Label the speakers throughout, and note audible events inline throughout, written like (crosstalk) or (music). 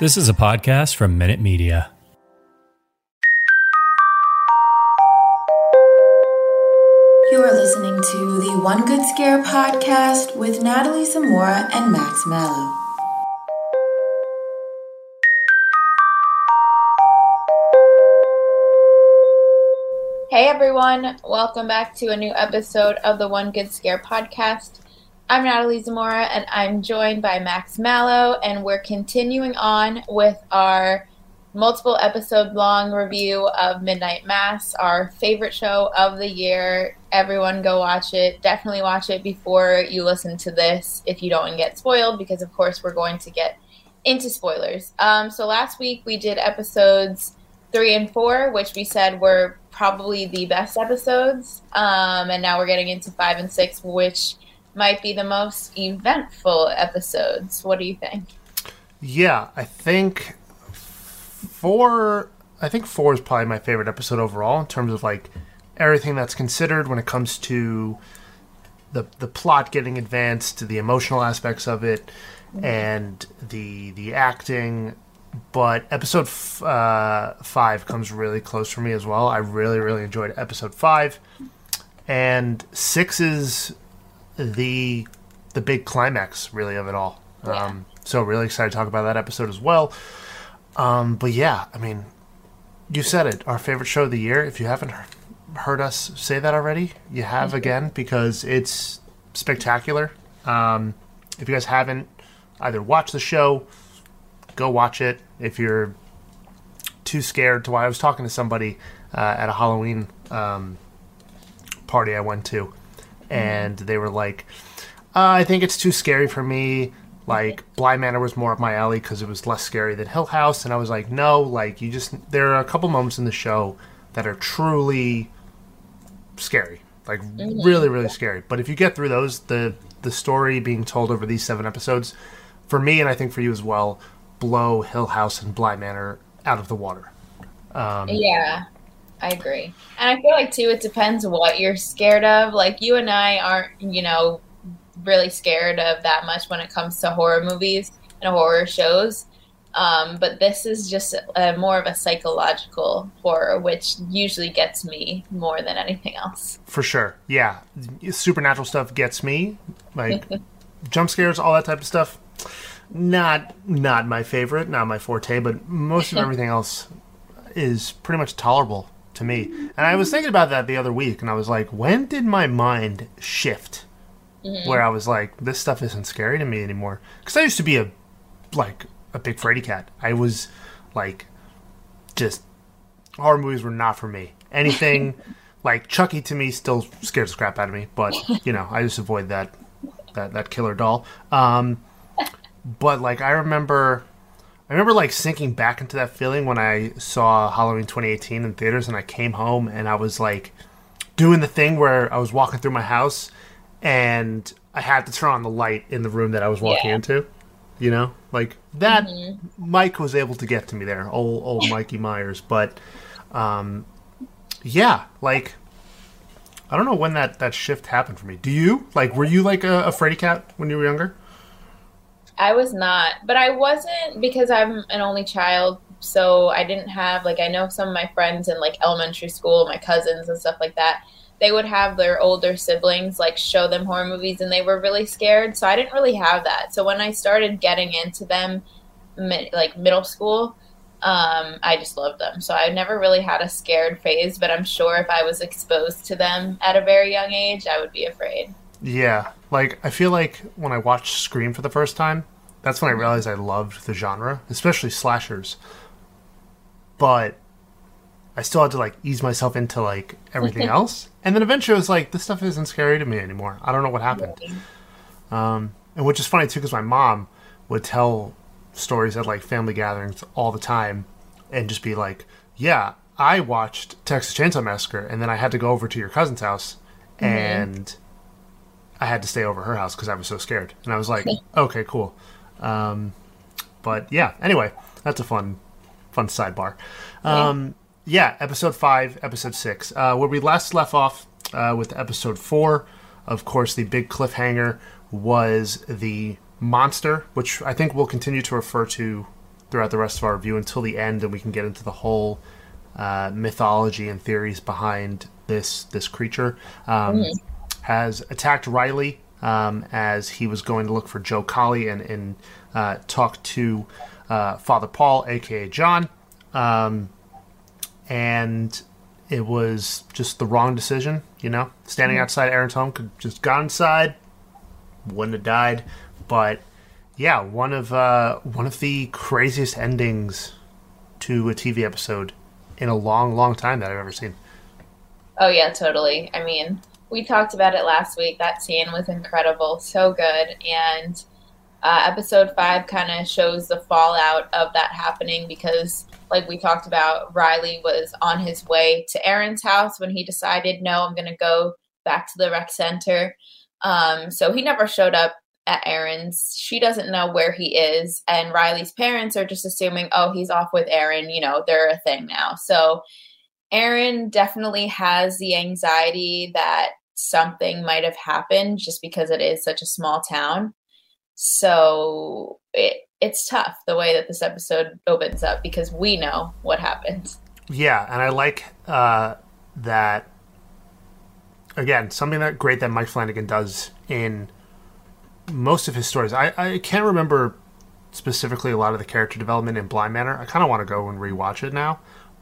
Speaker 1: This is a podcast from Minute Media.
Speaker 2: You are listening to the One Good Scare podcast with Natalie Zamora and Max Mallow.
Speaker 3: Hey everyone, welcome back to a new episode of the One Good Scare podcast. I'm Natalie Zamora and I'm joined by Max Mallow, and we're continuing on with our multiple episode long review of Midnight Mass, our favorite show of the year. Everyone go watch it. Definitely watch it before you listen to this if you don't get spoiled, because of course we're going to get into spoilers. Um, so last week we did episodes three and four, which we said were probably the best episodes. Um, and now we're getting into five and six, which might be the most eventful episodes. What do you think?
Speaker 4: Yeah, I think four. I think four is probably my favorite episode overall in terms of like everything that's considered when it comes to the the plot getting advanced, the emotional aspects of it, and the the acting but episode f- uh, five comes really close for me as well. I really, really enjoyed episode five, and six is the the big climax, really, of it all.
Speaker 3: Yeah.
Speaker 4: Um, so really excited to talk about that episode as well. Um, but yeah, I mean, you said it, our favorite show of the year. If you haven't heard us say that already, you have again because it's spectacular. Um, if you guys haven't either watched the show go watch it if you're too scared to watch. I was talking to somebody uh, at a Halloween um, party I went to, and they were like, uh, "I think it's too scary for me." Like Bly Manor was more up my alley because it was less scary than Hill House, and I was like, "No, like you just there are a couple moments in the show that are truly scary, like really, really scary. But if you get through those, the the story being told over these seven episodes, for me and I think for you as well, blow Hill House and Bly Manor out of the water. Um,
Speaker 3: Yeah, I agree. And I feel like too, it depends what you're scared of. Like you and I aren't, you know, really scared of that much when it comes to horror movies and horror shows. Um, but this is just a, more of a psychological horror, which usually gets me more than anything else.
Speaker 4: For sure, yeah. Supernatural stuff gets me, like (laughs) jump scares, all that type of stuff. Not not my favorite, not my forte, but most of (laughs) everything else is pretty much tolerable to me. And I was thinking about that the other week, and I was like, when did my mind shift? Where I was like, this stuff isn't scary to me anymore. Because I used to be a like a big Freddy cat. I was like, just horror movies were not for me. Anything (laughs) like Chucky to me still scares the crap out of me, but you know, I just avoid that that that killer doll. Um, but like I remember, I remember like sinking back into that feeling when I saw Halloween 2018 in theaters, and I came home and I was like doing the thing where I was walking through my house and I had to turn on the light in the room that I was walking
Speaker 3: Yeah.
Speaker 4: into. You know, like that. Mike was able to get to me there, old old Mikey Myers. But um, yeah, like I don't know when that that shift happened for me. Do you like? Were you like a, a Freddy cat when you were younger?
Speaker 3: I was not, but I wasn't because I'm an only child. So I didn't have like I know some of my friends in like elementary school, my cousins and stuff like that. They would have their older siblings like show them horror movies, and they were really scared. So I didn't really have that. So when I started getting into them, like middle school, um, I just loved them. So I never really had a scared phase. But I'm sure if I was exposed to them at a very young age, I would be afraid.
Speaker 4: Yeah, like I feel like when I watched Scream for the first time, that's when I realized I loved the genre, especially slashers. But I still had to like ease myself into like everything (laughs) else, and then eventually I was like, this stuff isn't scary to me anymore. I don't know what happened. Um, and which is funny too, because my mom would tell stories at like family gatherings all the time and just be like, "Yeah, I watched Texas Chainsaw Massacre, and then I had to go over to your cousin's house, and I had to stay over her house because I was so scared." And I was like, "Okay, cool." Um, but yeah, anyway, that's a fun, fun sidebar. Um, yeah, episode five, episode six, uh, where we last left off uh, with episode four. Of course, the big cliffhanger was the monster, which I think we'll continue to refer to throughout the rest of our review until the end, and we can get into the whole uh, mythology and theories behind this this creature. Um, Has attacked Riley um, as he was going to look for Joe Collie and and uh, talk to uh, Father Paul, aka John, um, and it was just the wrong decision. You know, standing outside Erin's home could just gone inside, wouldn't have died. But yeah, one of uh, one of the craziest endings to a TV episode in a long, long time that I've ever seen.
Speaker 3: Oh yeah, totally. I mean, we talked about it last week. That scene was incredible, so good, and uh, episode five kind of shows the fallout of that happening because, like we talked about, Riley was on his way to Erin's house when he decided, no, I'm going to go back to the rec center. Um, so he never showed up at Erin's. She doesn't know where he is, and Riley's parents are just assuming, oh, he's off with Erin. You know, they're a thing now. So Erin definitely has the anxiety that something might have happened just because it is such a small town. So it it's tough the way that this episode opens up because we know what happens.
Speaker 4: Yeah, and I like uh, that. Again, something that great that Mike Flanagan does in most of his stories. I, I can't remember specifically a lot of the character development in Bly Manor. I kind of want to go and rewatch it now,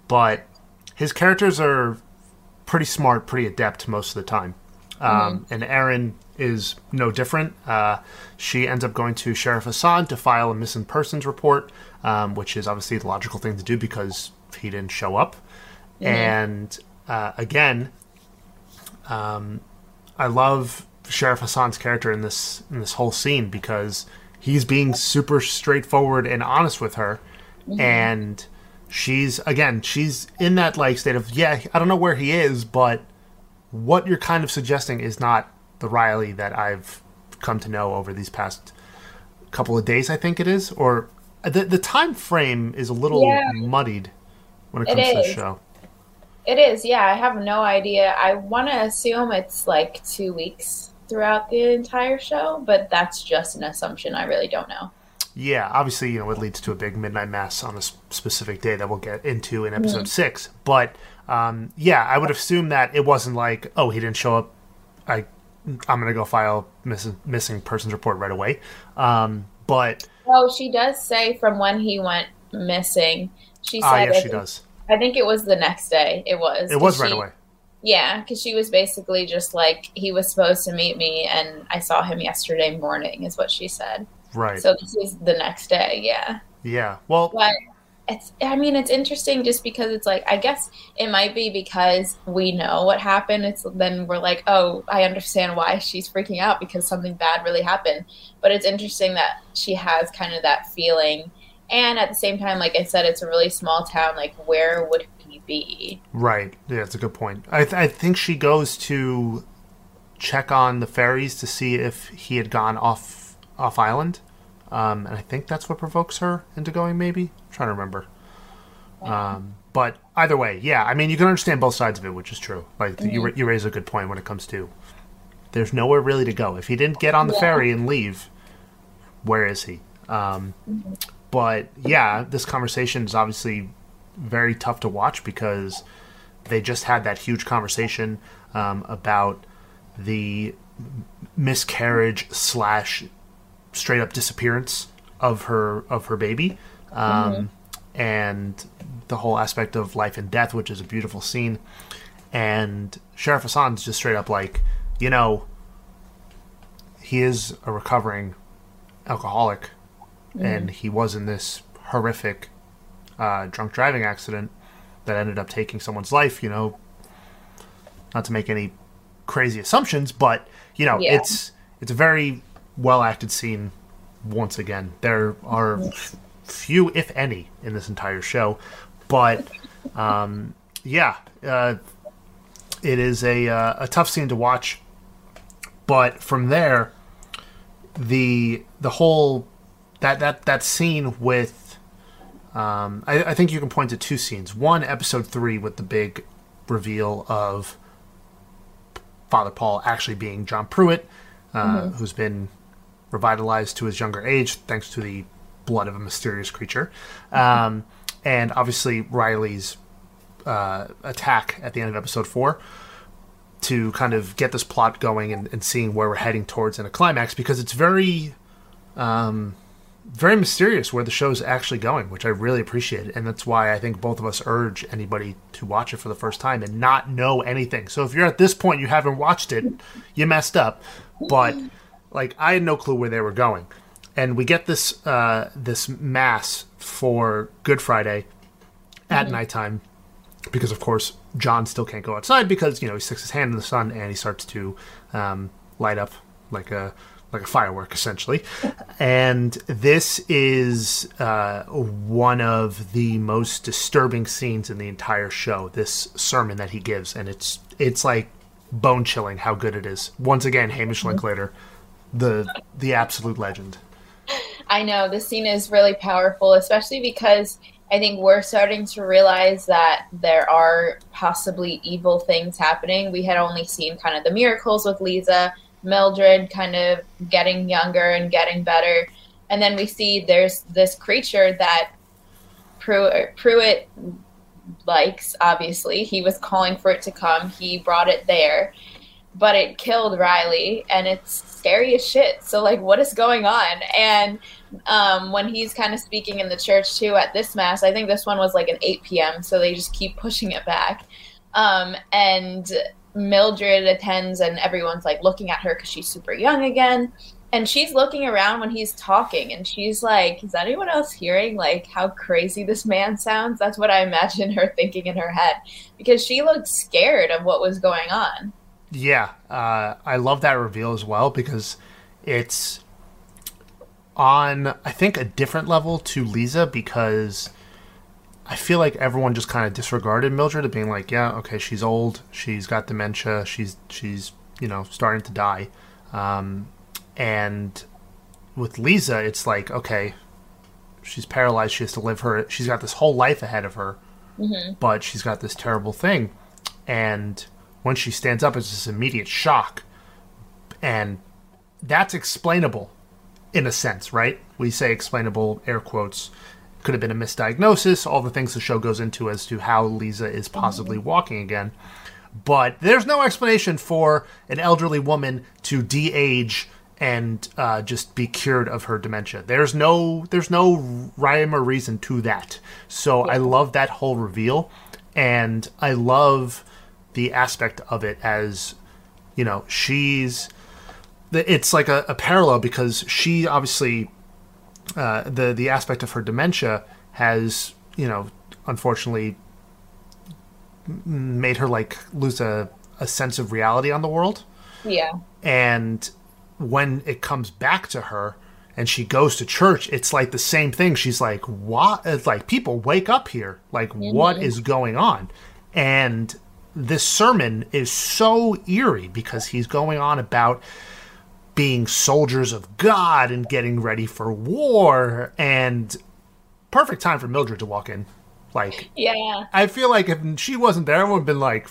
Speaker 4: but his characters are pretty smart, pretty adept most of the time. Um, And Erin is no different. Uh, she ends up going to Sheriff Hassan to file a missing persons report, um, which is obviously the logical thing to do because he didn't show up. And uh, again, um, I love Sheriff Hassan's character in this in this whole scene because he's being super straightforward and honest with her, and she's again she's in that like state of yeah I don't know where he is, but what you're kind of suggesting is not the Riley that I've come to know over these past couple of days. I think it is, or the the time frame is a little
Speaker 3: Yeah.
Speaker 4: muddied when it
Speaker 3: It
Speaker 4: comes to the show.
Speaker 3: It is, yeah. I have no idea. I want to assume it's like two weeks throughout the entire show, but that's just an assumption. I really don't know.
Speaker 4: Yeah, obviously, you know, it leads to a big midnight mass on a specific day that we'll get into in episode mm-hmm. six. But um, yeah, I would assume that it wasn't like, oh, he didn't show up. I, I'm gonna go file missing missing persons report right away. Um, but
Speaker 3: Oh, she does say from when he went missing. She said,
Speaker 4: ah,
Speaker 3: I
Speaker 4: yes, she
Speaker 3: think-
Speaker 4: does.
Speaker 3: I think it was the next day. It was.
Speaker 4: It was right
Speaker 3: she-
Speaker 4: away.
Speaker 3: Yeah, because she was basically just like, he was supposed to meet me, and I saw him yesterday morning, is what she said.
Speaker 4: Right.
Speaker 3: So this is the next day, yeah.
Speaker 4: yeah. Well,
Speaker 3: But it's, I mean, it's interesting just because it's like, I guess it might be because we know what happened. It's then we're like, oh, I understand why she's freaking out because something bad really happened. But it's interesting that she has kind of that feeling. And at the same time, like I said, it's a really small town. Like, where would he be?
Speaker 4: Right. Yeah, that's a good point. I, th- I think she goes to check on the ferries to see if he had gone off off island, um, and I think that's what provokes her into going. Maybe trying to remember. Um, but either way, yeah. I mean, you can understand both sides of it, which is true. Like you, ra- you raise a good point when it comes to there's nowhere really to go. If he didn't get on the
Speaker 3: Yeah.
Speaker 4: ferry and leave, where is he? Um, but yeah, this conversation is obviously very tough to watch because they just had that huge conversation um, about the miscarriage slash straight up disappearance of her of her baby um, and the whole aspect of life and death which is a beautiful scene and sheriff hassan's just straight up like you know he is a recovering alcoholic and he was in this horrific uh, drunk driving accident that ended up taking someone's life. You know, not to make any crazy assumptions, but you know,
Speaker 3: Yeah.
Speaker 4: it's it's a very well acted scene once again. There are few, if any, in this entire show, but um, yeah, uh, it is a uh, a tough scene to watch. But from there, the the whole that that that scene with um, I, I think you can point to two scenes. One, episode three, with the big reveal of Father Paul actually being John Pruitt, uh, who's been revitalized to his younger age thanks to the blood of a mysterious creature, um, and obviously Riley's uh, attack at the end of episode four to kind of get this plot going and, and seeing where we're heading towards in a climax because it's very um, very mysterious where the show's actually going, which I really appreciate. And that's why I think both of us urge anybody to watch it for the first time and not know anything. So if you're at this point, you haven't watched it, you messed up. But like I had no clue where they were going. And we get this uh, this mass for Good Friday at nighttime because of course John still can't go outside because you know he sticks his hand in the sun and he starts to um, light up like a like a firework essentially. (laughs) And this is uh, one of the most disturbing scenes in the entire show. This sermon that he gives, and it's it's like bone chilling how good it is. Once again, Hamish Linklater, the the absolute legend.
Speaker 3: I know this scene is really powerful, especially because I think we're starting to realize that there are possibly evil things happening. We had only seen kind of the miracles with Lisa, Mildred kind of getting younger and getting better. And then we see there's this creature that Pruitt, Pruitt likes, obviously. He was calling for it to come, he brought it there but it killed Riley and it's scary as shit. So like what is going on? And um, when he's kind of speaking in the church too at this mass, I think this one was like an 8 p.m. So they just keep pushing it back. Um, and Mildred attends and everyone's like looking at her because she's super young again. And she's looking around when he's talking and she's like, Is anyone else hearing like how crazy this man sounds? That's what I imagine her thinking in her head because she looked scared of what was going on.
Speaker 4: Yeah, uh, I love that reveal as well because it's on, I think, a different level to Lisa because I feel like everyone just kind of disregarded Mildred, of being like, yeah, okay, she's old, she's got dementia, she's she's you know starting to die, um, and with Lisa, it's like, okay, she's paralyzed, she has to live her, she's got this whole life ahead of her, but she's got this terrible thing, and when she stands up, it's this immediate shock. And that's explainable in a sense, right? We say explainable, air quotes. Could have been a misdiagnosis, all the things the show goes into as to how Lisa is possibly walking again. But there's no explanation for an elderly woman to de age and uh, just be cured of her dementia. There's no there's no rhyme or reason to that. So I love that whole reveal, and I love the aspect of it as you know she's it's like a, a parallel because she obviously uh, the the aspect of her dementia has you know unfortunately made her like lose a, a sense of reality on the world.
Speaker 3: Yeah.
Speaker 4: and when it comes back to her and she goes to church it's like the same thing. She's like what it's like people wake up here. Like what is going on? And this sermon is so eerie because he's going on about being soldiers of god and getting ready for war and perfect time for mildred to walk in like
Speaker 3: Yeah.
Speaker 4: I feel like if she wasn't there, everyone would have been like,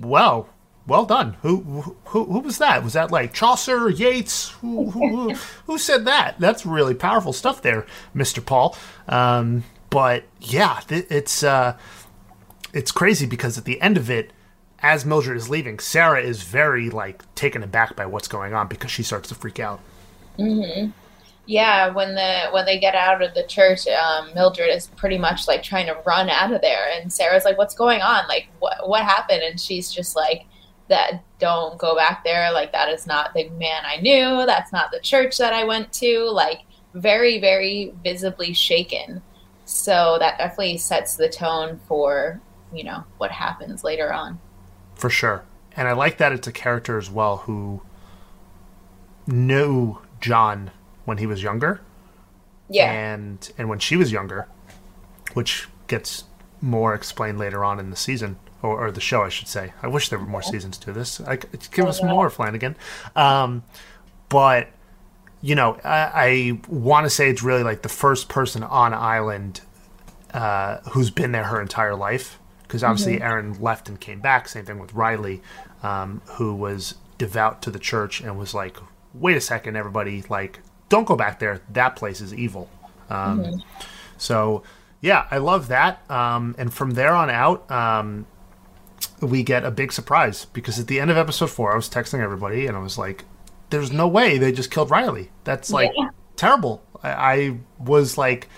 Speaker 4: "Well, well done. Who who who was that? Was that like Chaucer, Yeats? Who who, who, who said that? That's really powerful stuff there, Mister Paul." Um, but yeah, it's uh, it's crazy because at the end of it, as Mildred is leaving, Sarah is very like taken aback by what's going on because she starts to freak out.
Speaker 3: Yeah, when the when they get out of the church, um, Mildred is pretty much like trying to run out of there, and Sarah's like, "What's going on? Like, what what happened?" And she's just like, "That don't go back there. Like, that is not the man I knew. That's not the church that I went to. Like, very very visibly shaken. So that definitely sets the tone for you know what happens later on.
Speaker 4: For sure. And I like that it's a character as well who knew John when he was younger,
Speaker 3: Yeah.
Speaker 4: and and when she was younger, which gets more explained later on in the season or, or the show, I should say. I wish there were more seasons to this. I, give us more, Flanagan. Um, but you know, I, I want to say it's really like the first person on island uh, who's been there her entire life. Because obviously, Erin left and came back. Same thing with Riley, um, who was devout to the church and was like, "Wait a second, everybody! Like, don't go back there. That place is evil." Um, So, yeah, I love that. Um, and from there on out, um, we get a big surprise because at the end of episode four, I was texting everybody and I was like, "There's no way they just killed Riley. That's like
Speaker 3: Yeah.
Speaker 4: terrible." I, I was like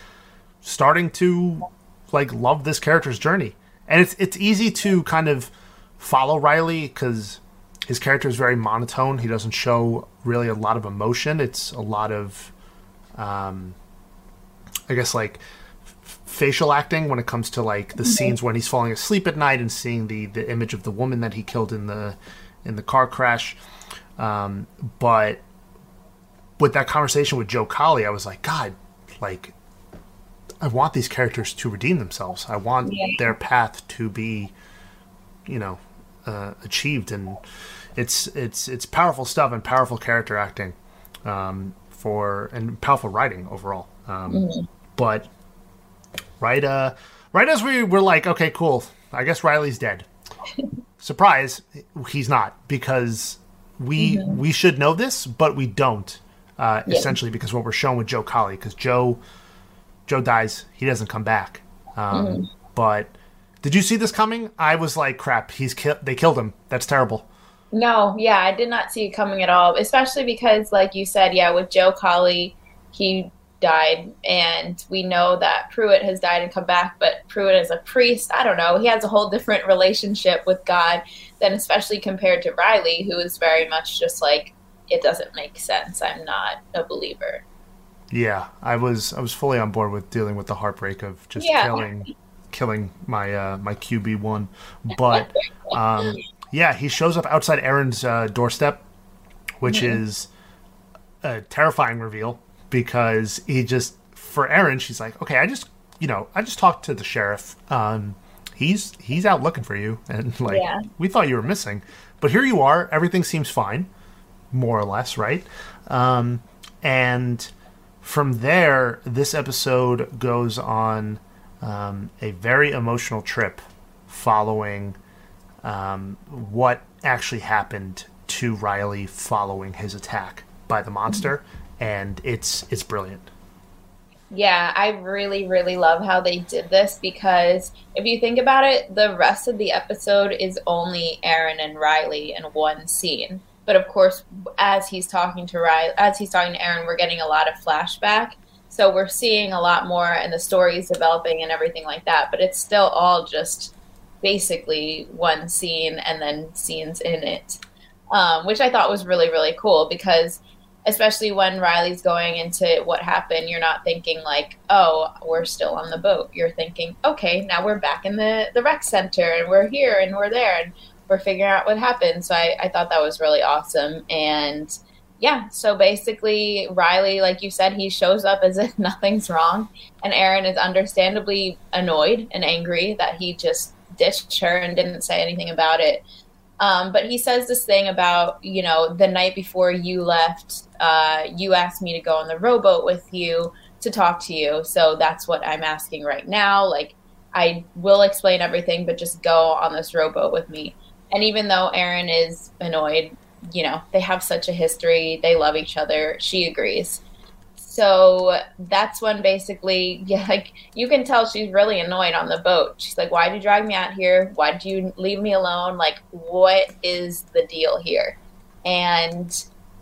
Speaker 4: starting to like love this character's journey, and it's it's easy to kind of follow Riley because his character is very monotone. He doesn't show really a lot of emotion. It's a lot of, um, I guess, like f- facial acting when it comes to like the scenes when he's falling asleep at night and seeing the the image of the woman that he killed in the in the car crash. Um, but with that conversation with Joe Collie, I was like, God, like I want these characters to redeem themselves. I want
Speaker 3: Yeah.
Speaker 4: their path to be, you know, uh, achieved, and it's it's it's powerful stuff and powerful character acting, um, for and powerful writing overall. Um, But right, uh, right as we were like, okay, cool, I guess Riley's dead. (laughs) Surprise, he's not because we we should know this, but we don't. Uh,
Speaker 3: Yeah.
Speaker 4: Essentially, because what we're shown with Joe Collie, because Joe Joe dies, he doesn't come back. Um, But did you see this coming? I was like, crap, he's ki- they killed him. That's terrible.
Speaker 3: No, yeah, I did not see it coming at all. Especially because, like you said, yeah, with Joe Collie, he died, and we know that Pruitt has died and come back. But Pruitt is a priest. I don't know. He has a whole different relationship with God than, especially compared to Riley, who is very much just like it doesn't make sense. I'm not a believer.
Speaker 4: Yeah, I was I was fully on board with dealing with the heartbreak of just
Speaker 3: Yeah.
Speaker 4: killing killing my uh, my QB one, (laughs) but um, yeah, he shows up outside Erin's uh, doorstep, which is a terrifying reveal because he just for Erin, she's like, okay, I just you know I just talked to the sheriff. Um, he's he's out looking for you, (laughs) and like
Speaker 3: Yeah.
Speaker 4: we thought you were missing, but here you are. Everything seems fine, more or less, right? Um, and from there, this episode goes on um, a very emotional trip following um, what actually happened to Riley following his attack by the monster, and it's it's brilliant.
Speaker 3: Yeah, I really, really love how they did this because if you think about it, the rest of the episode is only Erin and Riley in one scene. But of course, as he's talking to Riley, as he's talking to Erin, we're getting a lot of flashback. So we're seeing a lot more, and the story's developing and everything like that. But it's still all just basically one scene and then scenes in it, um, which I thought was really, really cool because especially when Riley's going into what happened, you're not thinking like, oh, we're still on the boat. You're thinking, okay, now we're back in the, the rec center and we're here and we're there and we're figuring out what happened. So I, I thought that was really awesome. And yeah, so basically, Riley, like you said, he shows up as if (laughs) nothing's wrong. And Erin is understandably annoyed and angry that he just ditched her and didn't say anything about it. Um, but he says this thing about, you know, the night before you left, uh, you asked me to go on the rowboat with you to talk to you. So that's what I'm asking right now. Like, I will explain everything, but just go on this rowboat with me. And even though Erin is annoyed, you know, they have such a history, they love each other, she agrees. So that's when basically, (laughs) yeah, like you can tell she's really annoyed on the boat. She's like, "Why'd you drag me out here? Why'd you leave me alone? Like, what is the deal here?" And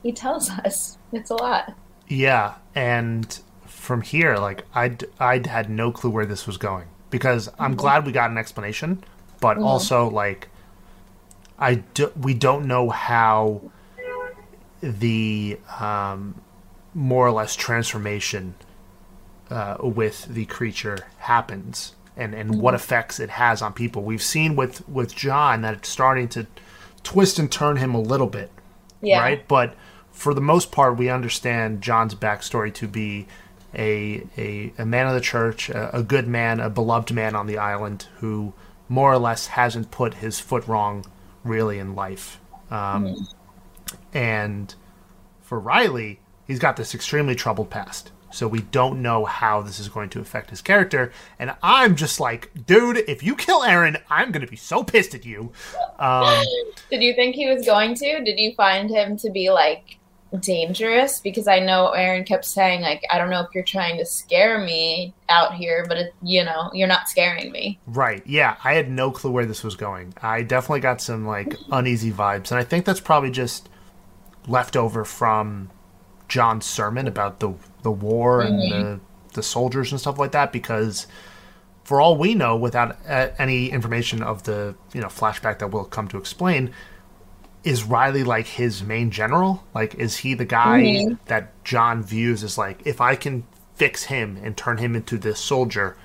Speaker 3: he tells us it's a lot.
Speaker 4: Yeah, and from here, like I I had no clue where this was going because I'm mm-hmm. glad we got an explanation, but mm-hmm. also like I do, we don't know how the um, more or less transformation uh, with the creature happens and, and what effects it has on people. We've seen with, with John that it's starting to twist and turn him a little bit
Speaker 3: Yeah.
Speaker 4: right? But for the most part, we understand John's backstory to be a a, a man of the church, a, a good man, a beloved man on the island who more or less hasn't put his foot wrong really in life. Um, And for Riley, he's got this extremely troubled past. So we don't know how this is going to affect his character. And I'm just like, dude, if you kill Erin, I'm going to be so pissed at you. Um, (laughs)
Speaker 3: Did you think he was going to? Did you find him to be like dangerous? Because I know Erin kept saying like, I don't know if you're trying to scare me out here, but it, you know, you're not scaring me.
Speaker 4: Right. Yeah. I had no clue where this was going. I definitely got some like uneasy vibes, and I think that's probably just left over from John's sermon about the the war and the the soldiers and stuff like that. Because for all we know, without uh, any information of the you know flashback that we'll come to explain, is Riley like his main general? Like, is he the guy that John views as like, if I can fix him and turn him into this soldier,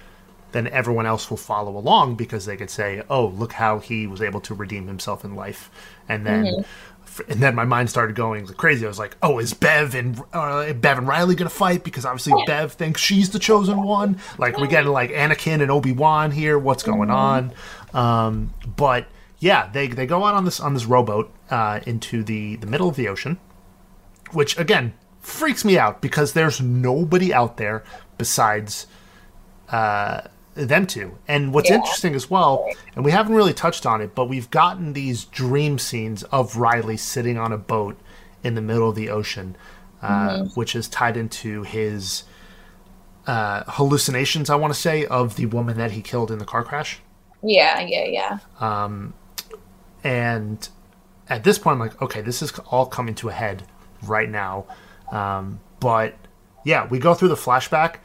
Speaker 4: then everyone else will follow along because they could say, "Oh, look how he was able to redeem himself in life," and then. f- And then my mind started going crazy. I was like, "Oh, is Bev and uh, Bev and Riley gonna fight?" Because obviously Bev thinks she's the chosen one. Like we getting like Anakin and Obi Wan here. What's going on? Um, but yeah, they they go out on this on this rowboat uh, into the the middle of the ocean, which again freaks me out because there's nobody out there besides uh, them two. And what's
Speaker 3: Yeah.
Speaker 4: interesting as well, and we haven't really touched on it, but we've gotten these dream scenes of Riley sitting on a boat in the middle of the ocean, uh, which is tied into his uh, hallucinations. I want to say of the woman that he killed in the car crash.
Speaker 3: Yeah, yeah, yeah.
Speaker 4: And at this point, I'm like, okay, this is all coming to a head right now. Um, but yeah, we go through the flashback,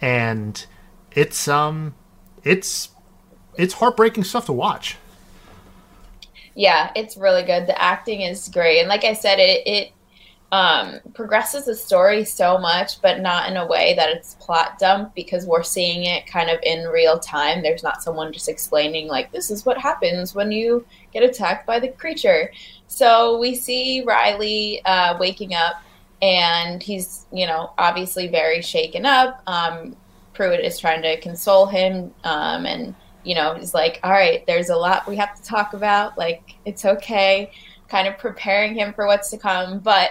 Speaker 4: and it's um, it's it's heartbreaking stuff to watch.
Speaker 3: Yeah, it's really good. The acting is great, and like I said, it it um, progresses the story so much, but not in a way that it's plot dump because we're seeing it kind of in real time. There's not someone just explaining like this is what happens when you get attacked by the creature. So we see Riley uh, waking up, and he's you know obviously very shaken up. Um, Pruitt is trying to console him, um, and you know he's like, "All right, there's a lot we have to talk about. Like it's okay." Kind of preparing him for what's to come, but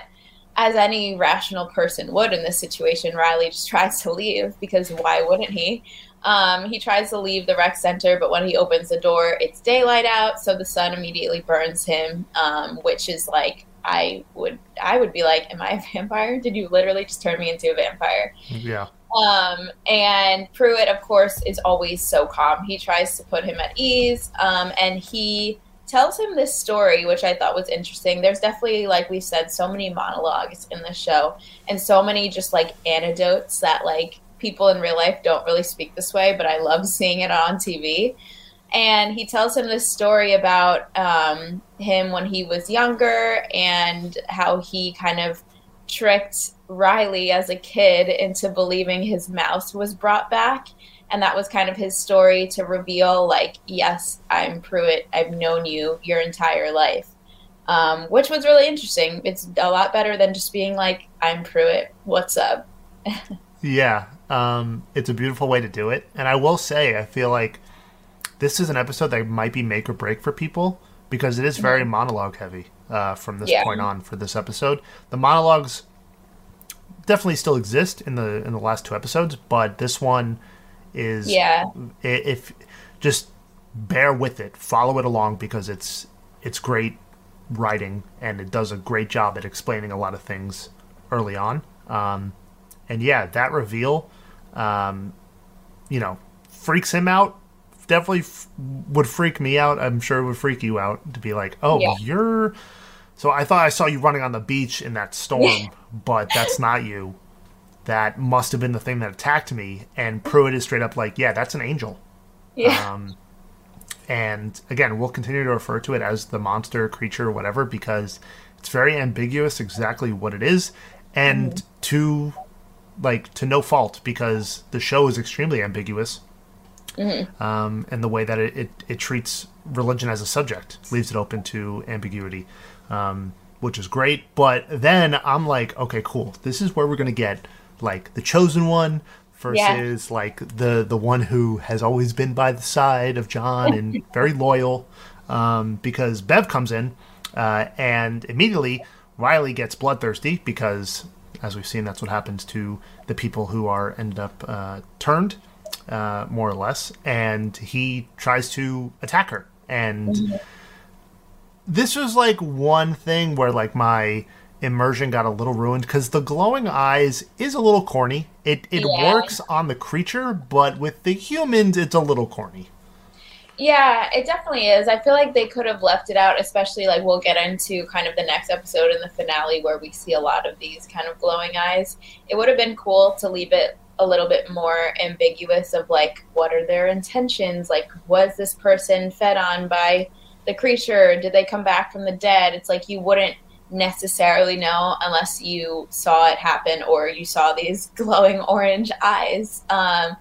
Speaker 3: as any rational person would in this situation, Riley just tries to leave because why wouldn't he? Um, he tries to leave the rec center, but when he opens the door, it's daylight out, so the sun immediately burns him, um, which is like I would I would be like, "Am I a (laughs) vampire? Did you literally just turn me into a vampire?"
Speaker 4: Yeah,
Speaker 3: Um, and Pruitt, of course, is always so calm. He tries to put him at ease, um, and he tells him this story, which I thought was interesting. There's definitely, like we said, so many monologues in the show, and so many just like anecdotes that like people in real life don't really speak this way, but I love seeing it on TV. And he tells him this story about um, him when he was younger and how he kind of tricked Riley as a kid into believing his mouse was brought back. And that was kind of his story to reveal, like, yes, I'm Pruitt. I've known you your entire life, um, which was really interesting. It's a lot better than just being like, I'm Pruitt. What's up? (laughs)
Speaker 4: yeah. Um, it's a beautiful way to do it, and I will say, I feel like this is an episode that might be make or break for people because it is very monologue heavy uh, from this
Speaker 3: Yeah.
Speaker 4: point on for this episode. The monologues definitely still exist in the in the last two episodes, but this one is
Speaker 3: Yeah.
Speaker 4: if just bear with it, follow it along because it's it's great writing and it does a great job at explaining a lot of things early on. Um, and yeah, that reveal, um, you know, freaks him out. Definitely f- would freak me out. I'm sure it would freak you out to be like, oh,
Speaker 3: Yeah.
Speaker 4: you're. So I thought I saw you running on the beach in that storm, (laughs) but that's not you. That must have been the thing that attacked me. And Pruitt is straight up like, yeah, that's an angel.
Speaker 3: Yeah.
Speaker 4: Um, and again, we'll continue to refer to it as the monster, creature, whatever, because it's very ambiguous exactly what it is, and to like to no fault because the show is extremely ambiguous. Um, and the way that it, it, it treats religion as a subject leaves it open to ambiguity. Um, which is great. But then I'm like, okay, cool. This is where we're gonna get like the chosen one versus yeah. like the the one who has always been by the side of John and (laughs) very loyal. Um, because Bev comes in uh, and immediately Riley gets bloodthirsty because, as we've seen, that's what happens to the people who are ended up uh, turned, uh, more or less, and he tries to attack her and. This was like one thing where like my immersion got a little ruined because the glowing eyes is a little corny. It it yeah. works on the creature, but with the humans, it's a little corny.
Speaker 3: Yeah, it definitely is. I feel like they could have left it out, especially like we'll get into kind of the next episode in the finale where we see a lot of these kind of glowing eyes. It would have been cool to leave it a little bit more ambiguous of like what are their intentions? Like was this person fed on by the creature? Did they come back from the dead? It's like you wouldn't necessarily know unless you saw it happen or you saw these (laughs) glowing orange eyes. Um,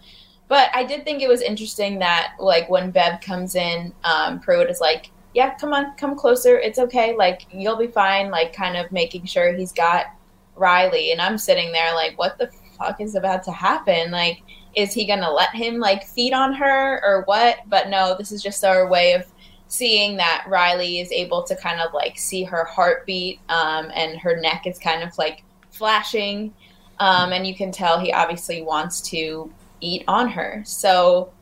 Speaker 3: but I did think it was interesting that, like, when Bev comes in, um, Pruitt is like, yeah, come on, come closer. It's okay. Like, you'll be fine. Like, kind of making sure he's got Riley. And I'm sitting there, like, what the fuck is about to happen? Like, is he to let him, like, feed on her or what? But no, this is just our way of seeing that Riley is able to kind of like see her heartbeat um, and her neck is kind of like flashing. Um, and you can tell he obviously wants to eat on her. So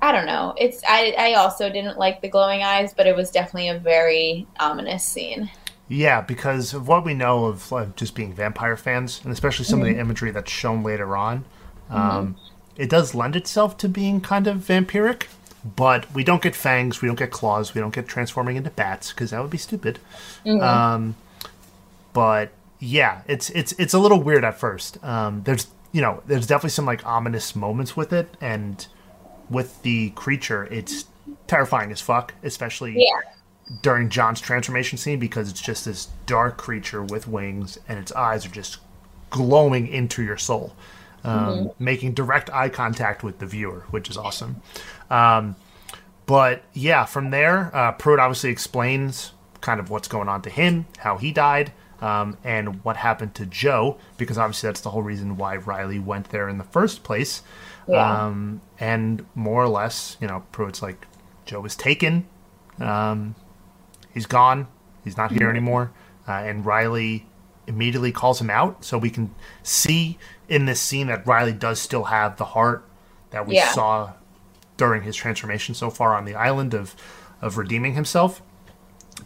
Speaker 3: I don't know. It's I, I also didn't like the glowing eyes, but it was definitely a very ominous scene.
Speaker 4: Yeah, because of what we know of just being vampire fans, and especially some mm-hmm. of the mm-hmm. imagery that's shown later on, um, mm-hmm. it does lend itself to being kind of vampiric but we don't get fangs, we don't get claws, we don't get transforming into bats because that would be stupid. Mm-hmm. Um, but yeah, it's it's it's a little weird at first. Um, there's you know there's definitely some like ominous moments with it, and with the creature, it's terrifying as fuck, especially yeah. during John's transformation scene because it's just this dark creature with wings, and its eyes are just glowing into your soul. Um, mm-hmm. making direct eye contact with the viewer, which is awesome. Um, but yeah, from there, uh, Pruitt obviously explains kind of what's going on to him, how he died, um, and what happened to Joe, because obviously that's the whole reason why Riley went there in the first place. Yeah. Um, and more or less, you know, Pruitt's like, Joe was taken. Um, he's gone. He's not here mm-hmm. anymore. Uh, and Riley immediately calls him out. So we can see in this scene that Riley does still have the heart that we yeah. saw during his transformation so far on the island of of redeeming himself.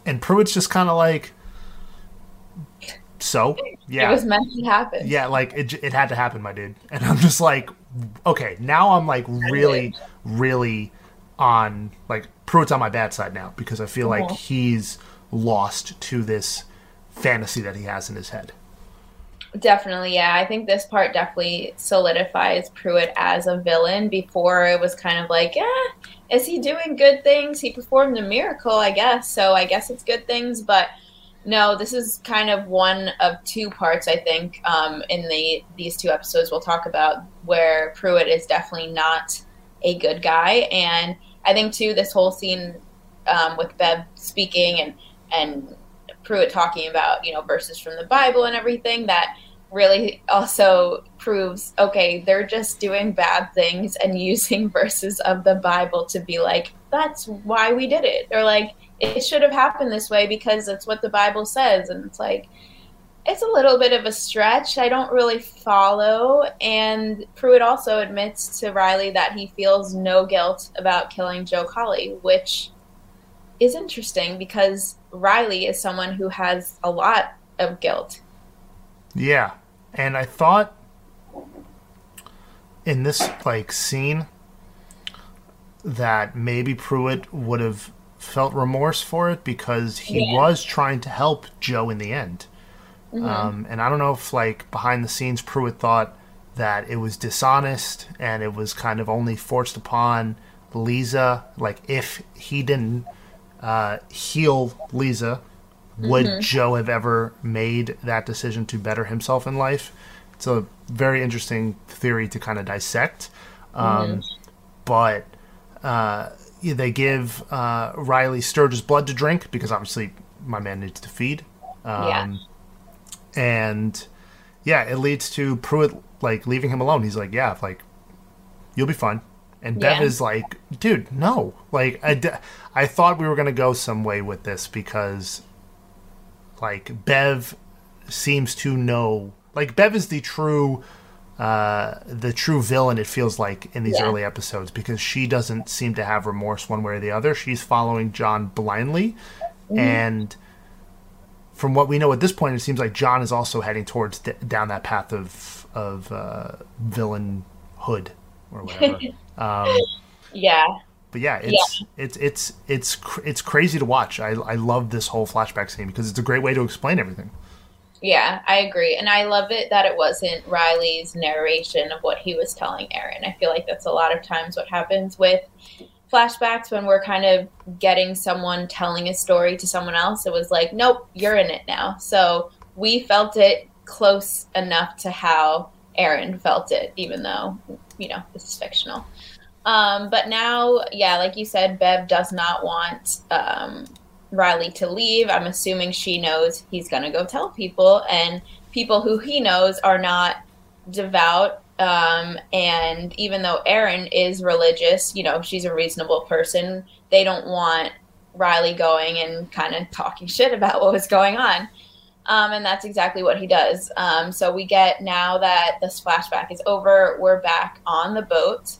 Speaker 4: And Pruitt's just kind of like, so yeah,
Speaker 3: it was meant to happen.
Speaker 4: Yeah, like it, it had to happen, my dude. And I'm just like, okay, now I'm like really, really on like Pruitt's on my bad side now because I feel like he's lost to this fantasy that he has in his head.
Speaker 3: Definitely, yeah. I think this part definitely solidifies Pruitt as a villain. Before it was kind of like, yeah, is he doing good things? He performed a miracle, I guess. So I guess it's good things. But no, this is kind of one of two parts. I think um, in the these two episodes we'll talk about where Pruitt is definitely not a good guy, and I think too this whole scene um, with Bev speaking and and Pruitt talking about, you know, verses from the Bible and everything that really also proves okay, they're just doing bad things and (laughs) using verses of the Bible to be like, that's why we did it. Or like, it should have happened this way because it's what the Bible says. And it's like, it's a little bit of a stretch. I don't really follow. And Pruitt also admits to Riley that he feels no guilt about killing Joe Collie, which is interesting because Riley is someone who has a lot of guilt.
Speaker 4: Yeah. And I thought in this like scene that maybe Pruitt would have felt remorse for it because he yeah. was trying to help Joe in the end. Mm-hmm. Um, and I don't know if like behind the scenes Pruitt thought that it was dishonest and it was kind of only forced upon Lisa. Like if he didn't uh, heal Lisa, would mm-hmm. Joe have ever made that decision to better himself in life? It's a very interesting theory to kind of dissect. Um, mm-hmm. But uh, they give uh, Riley Sturge's blood to drink because obviously my man needs to feed. Um,
Speaker 3: Yeah.
Speaker 4: And yeah, it leads to Pruitt like leaving him alone. He's like, yeah, like you'll be fine. And Bev
Speaker 3: Yeah.
Speaker 4: is like, dude, no. Like I, d- I thought we were gonna go some way with this because like Bev seems to know like Bev is the true uh the true villain it feels like in these
Speaker 3: Yeah.
Speaker 4: early episodes because she doesn't seem to have remorse one way or the other. She's following John blindly
Speaker 3: Mm-hmm.
Speaker 4: and from what we know at this point it seems like John is also heading towards d- down that path of of uh villainhood or whatever. (laughs) um
Speaker 3: Yeah.
Speaker 4: but yeah, it's it's it's it's cr- it's crazy to watch. I I love this whole flashback scene because it's a great way to explain everything.
Speaker 3: Yeah, I agree. And I love it that it wasn't Riley's narration of what he was telling Erin. I feel like that's a lot of times what happens with flashbacks when we're kind of getting someone telling a story to someone else. It was like, nope, you're in it now. So we felt it close enough to how Erin felt it, even though, you know, this is fictional. Um, but now, yeah, like you said, Bev does not want um, Riley to leave. I'm assuming she knows he's going to go tell people, and people who he knows are not devout. Um, and even though Erin is religious, you know, she's a reasonable person, they don't want Riley going and kind of talking (laughs) shit about what was going on. Um, and that's exactly what he does. Um, so we get now that this flashback is over, we're back on the boat.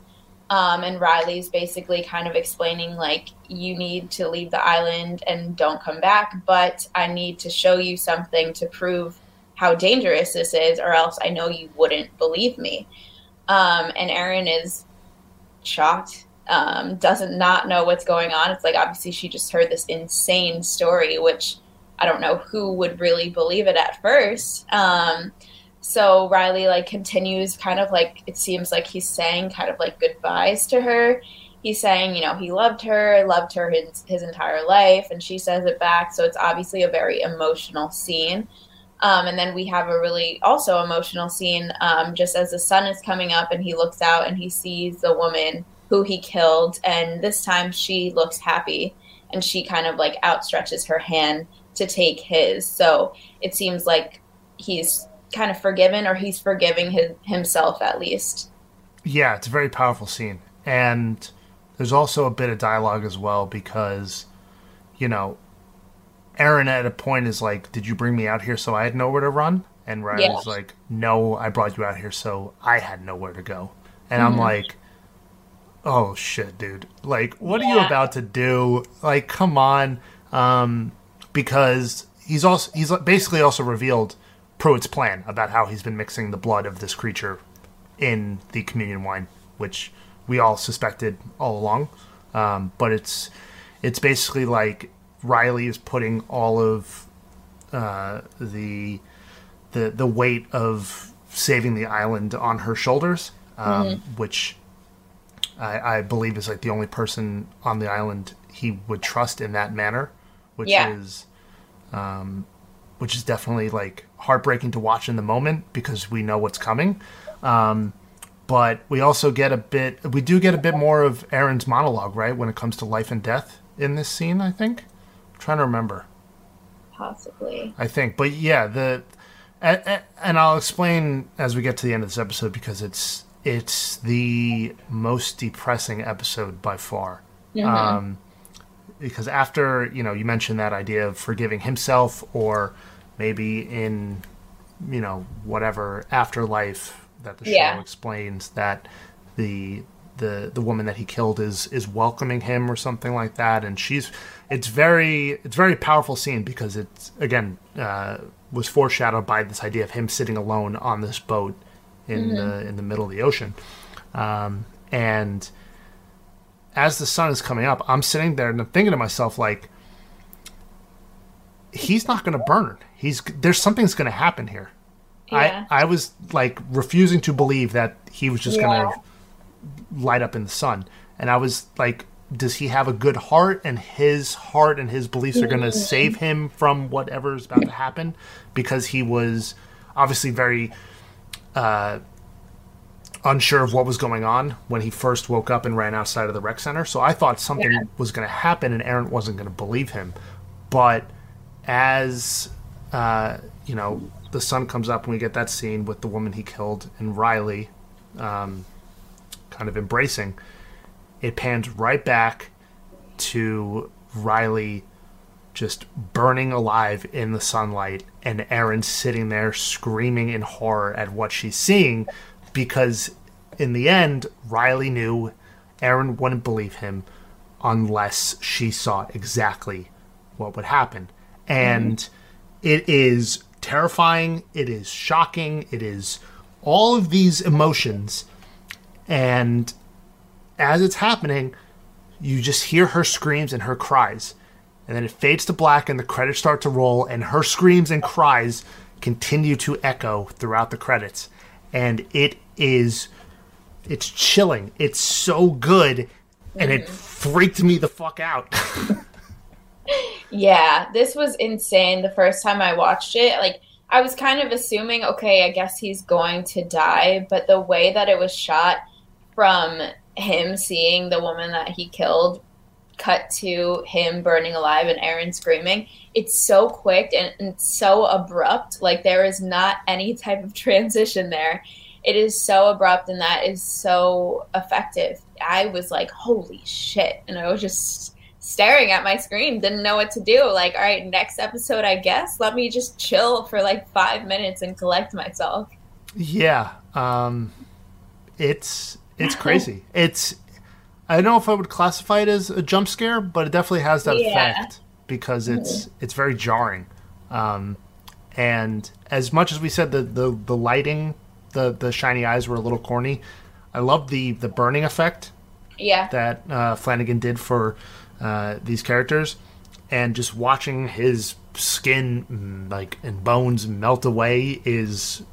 Speaker 3: Um, and Riley's basically kind of explaining, like, you need to leave the island and don't come back, but I need to show you something to prove how dangerous this is, or else I know you wouldn't believe me. Um, and Erin is shocked, um, doesn't not know what's going on. It's like, obviously, she just heard this insane story, which I don't know who would really believe it at first. Um, so Riley like continues kind of like it seems like he's saying kind of like goodbyes to her. He's saying, you know, he loved her, loved her his, his entire life, and she says it back. So it's obviously a very emotional scene. Um, and then we have a really also emotional scene um, just as the sun is coming up and he looks out and he sees the woman who he killed. And this time she looks happy and she kind of like outstretches her hand to take his. So it seems like he's kind of forgiven or he's forgiving his, himself at least.
Speaker 4: Yeah, it's a very powerful scene, and there's also a bit of dialogue as well because, you know, Erin at a point is like, "Did you bring me out here so I had nowhere to run?" And Riley's
Speaker 3: Yeah.
Speaker 4: like, "No, I brought you out here so I had nowhere to go." And I'm like, "Oh shit, dude! Like, what are you about to do? Like, come on!" Um, because he's also he's basically also revealed Pruitt's plan about how he's been mixing the blood of this creature in the communion wine, which we all suspected all along. Um, but it's it's basically like Riley is putting all of uh, the the the weight of saving the island on her shoulders, um, which I, I believe is like the only person on the island he would trust in that manner, which
Speaker 3: Yeah.
Speaker 4: is um, which is definitely like heartbreaking to watch in the moment because we know what's coming. Um, but we also get a bit, we do get a bit more of Erin's monologue, right, when it comes to life and death in this scene. I think. I'm trying to remember.
Speaker 3: Possibly.
Speaker 4: I think, but yeah, the and, and I'll explain as we get to the end of this episode because it's it's the most depressing episode by far. Um, because after you know you mentioned that idea of forgiving himself or maybe in you know whatever afterlife that the show
Speaker 3: Yeah.
Speaker 4: explains that the the the woman that he killed is is welcoming him or something like that. And she's it's very it's very powerful scene because it's again uh, was foreshadowed by this idea of him sitting alone on this boat in the in the middle of the ocean. Um, and as the sun is coming up i'm sitting there and i'm thinking to myself like he's not going to burn he's there's something's going to happen here
Speaker 3: Yeah.
Speaker 4: I, I was like refusing to believe that he was just
Speaker 3: Yeah.
Speaker 4: going to light up in the sun. And I was like, does he have a good heart and his heart and his beliefs are going to save him from whatever's about to happen? Because he was obviously very uh, unsure of what was going on when he first woke up and ran outside of the rec center. So I thought something
Speaker 3: Yeah.
Speaker 4: was going to happen and Erin wasn't going to believe him. But as uh, you know, the sun comes up and we get that scene with the woman he killed and Riley um, kind of embracing. It pans right back to Riley just burning alive in the sunlight and Erin sitting there screaming in horror at what she's seeing because in the end Riley knew Erin wouldn't believe him unless she saw exactly what would happen. And mm-hmm. it is terrifying, it is shocking, it is all of these emotions. And as it's happening, you just hear her screams and her cries. And then it fades to black and the credits start to roll, and her screams and cries continue to echo throughout the credits. And it is, it's chilling. It's so good, and it freaked me the fuck out.
Speaker 3: yeah, this was insane the first time I watched it. Like, I was kind of assuming, okay, I guess he's going to die, but the way that it was shot from him seeing the woman that he killed cut to him burning alive and Erin screaming, it's so quick and, and so abrupt. Like, there is not any type of (laughs) transition there. It is so abrupt and that is so effective. I was like, holy shit. And I was just staring at my screen, didn't know what to do. Like, all right, next episode, I guess. Let me just chill for like five minutes and collect myself.
Speaker 4: Yeah, um, it's it's crazy. (laughs) it's I don't know if I would classify it as a jump scare, but it definitely has that yeah. effect because it's mm-hmm. it's very jarring. Um, and as much as we said the the, the lighting, the the shiny eyes were a little corny, I love the the burning effect.
Speaker 3: Yeah.
Speaker 4: That uh, Flanagan did for uh, these characters, and just watching his skin mm, like and bones melt away is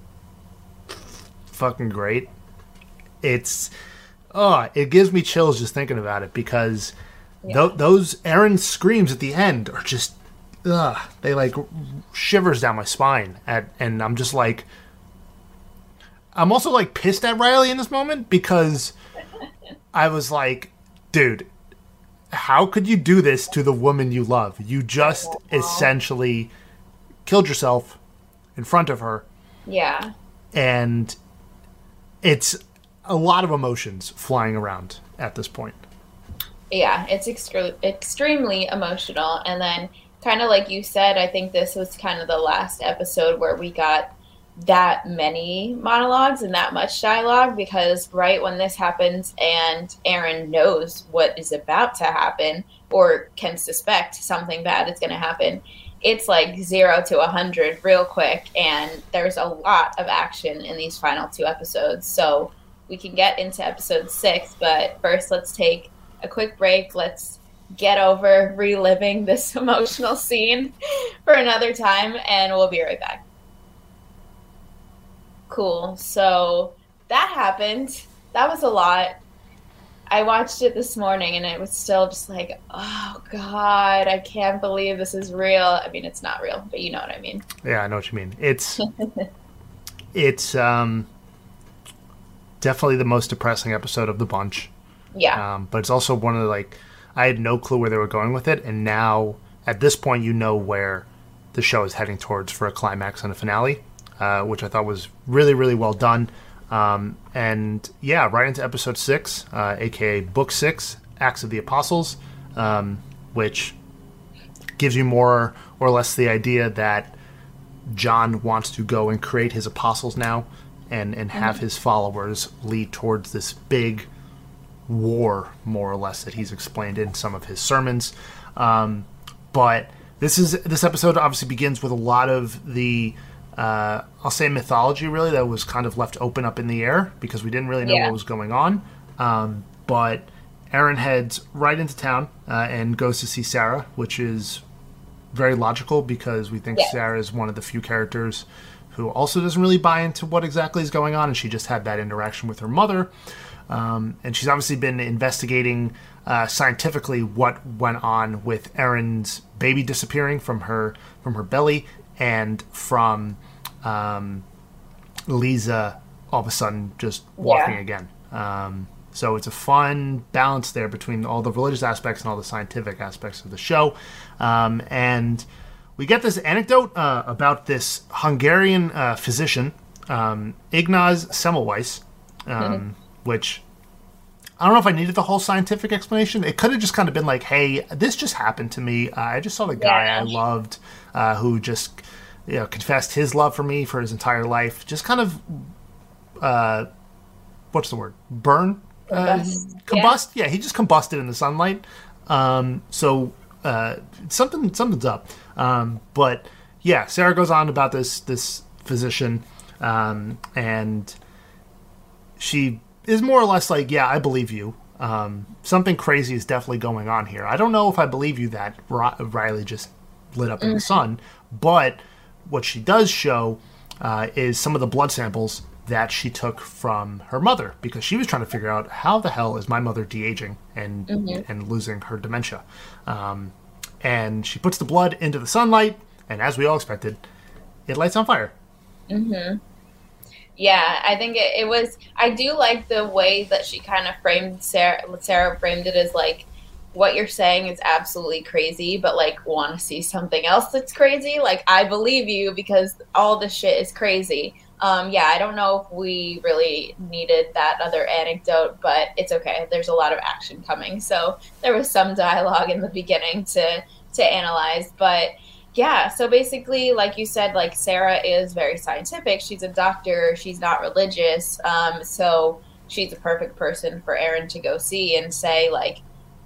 Speaker 4: fucking great. It's oh, it gives me chills just thinking about it because yeah. th- those Erin screams at the end are just ugh, they like shivers down my spine at and I'm just like I'm also like pissed at Riley in this moment because (laughs) I was like, dude, how could you do this to the woman you love? You just essentially killed yourself in front of her.
Speaker 3: Yeah.
Speaker 4: And it's a lot of emotions flying around at this point.
Speaker 3: Yeah, it's extre- extremely emotional. And then, kind of like you said, I think this was kind of the last episode where we got that many monologues and that much dialogue because right when this happens and Erin knows what is about to happen or can suspect something bad is going to happen, it's like zero to a hundred real quick. And there's a lot of action in these final two episodes. So we can get into episode six, but first let's take a quick break. Let's get over reliving this (laughs) emotional scene for another time, and we'll be right back. Cool. So that happened. That was a lot. I watched it this morning and it was still just like, oh God, I can't believe this is real. I mean, it's not real, but you know what I mean.
Speaker 4: Yeah, I know what you mean. It's (laughs) it's um definitely the most depressing episode of the bunch.
Speaker 3: Yeah.
Speaker 4: Um, but it's also one of the like I had no clue where they were going with it, and now at this point you know where the show is heading towards for a climax and a finale. Uh, which I thought was really, really well done. Um, and yeah, right into episode six, uh, aka book six, Acts of the Apostles, um, which gives you more or less the idea that John wants to go and create his apostles now and, and have mm-hmm. his followers lead towards this big war, more or less, that he's explained in some of his sermons. Um, but this is this episode obviously begins with a lot of the uh, I'll say mythology really that was kind of left open up in the air because we didn't really know yeah. what was going on. Um, but Erin heads right into town uh, and goes to see Sarah, which is very logical because we think yeah. Sarah is one of the few characters who also doesn't really buy into what exactly is going on, and she just had that interaction with her mother. Um, and she's obviously been investigating uh, scientifically what went on with Erin's baby disappearing from her from her belly and from um, Leeza all of a sudden just walking yeah. again. Um, so it's a fun balance there between all the religious aspects and all the scientific aspects of the show. Um, and we get this anecdote uh, about this Hungarian uh, physician, um, Ignaz Semmelweis, um, which I don't know if I needed the whole scientific explanation. It could have just kind of been like, "Hey, this just happened to me. Uh, I just saw the guy
Speaker 3: Yeah.
Speaker 4: I loved uh, who just you know confessed his love for me for his entire life. Just kind of, uh, what's the word? Burn, uh,
Speaker 3: Combust.
Speaker 4: combust. Yeah. he just combusted in the sunlight. Um, so uh, something something's up. Um, but yeah, Sarah goes on about this this physician, um, and she is more or less like, yeah, I believe you. Um, something crazy is definitely going on here. I don't know if I believe you that Ri- Riley just lit up in the sun, but what she does show uh, is some of the blood samples that she took from her mother because she was trying to figure out how the hell is my mother de-aging and and losing her dementia. Um, and she puts the blood into the sunlight, and as we all expected, it lights on fire. Mm-hmm.
Speaker 3: Yeah, I think it, it was. I do like the way that she kind of framed Sarah. Sarah framed it as like, what you're saying is absolutely crazy, but like, want to see something else that's crazy? Like, I believe you because all this shit is crazy. Um, yeah, I don't know if we really needed that other anecdote, but it's okay. There's a lot of action coming, so there was some dialogue in the beginning to to analyze, but yeah so basically like you said like sarah is very scientific. She's a doctor. She's not religious. Um, so she's a perfect person for erin to go see and say like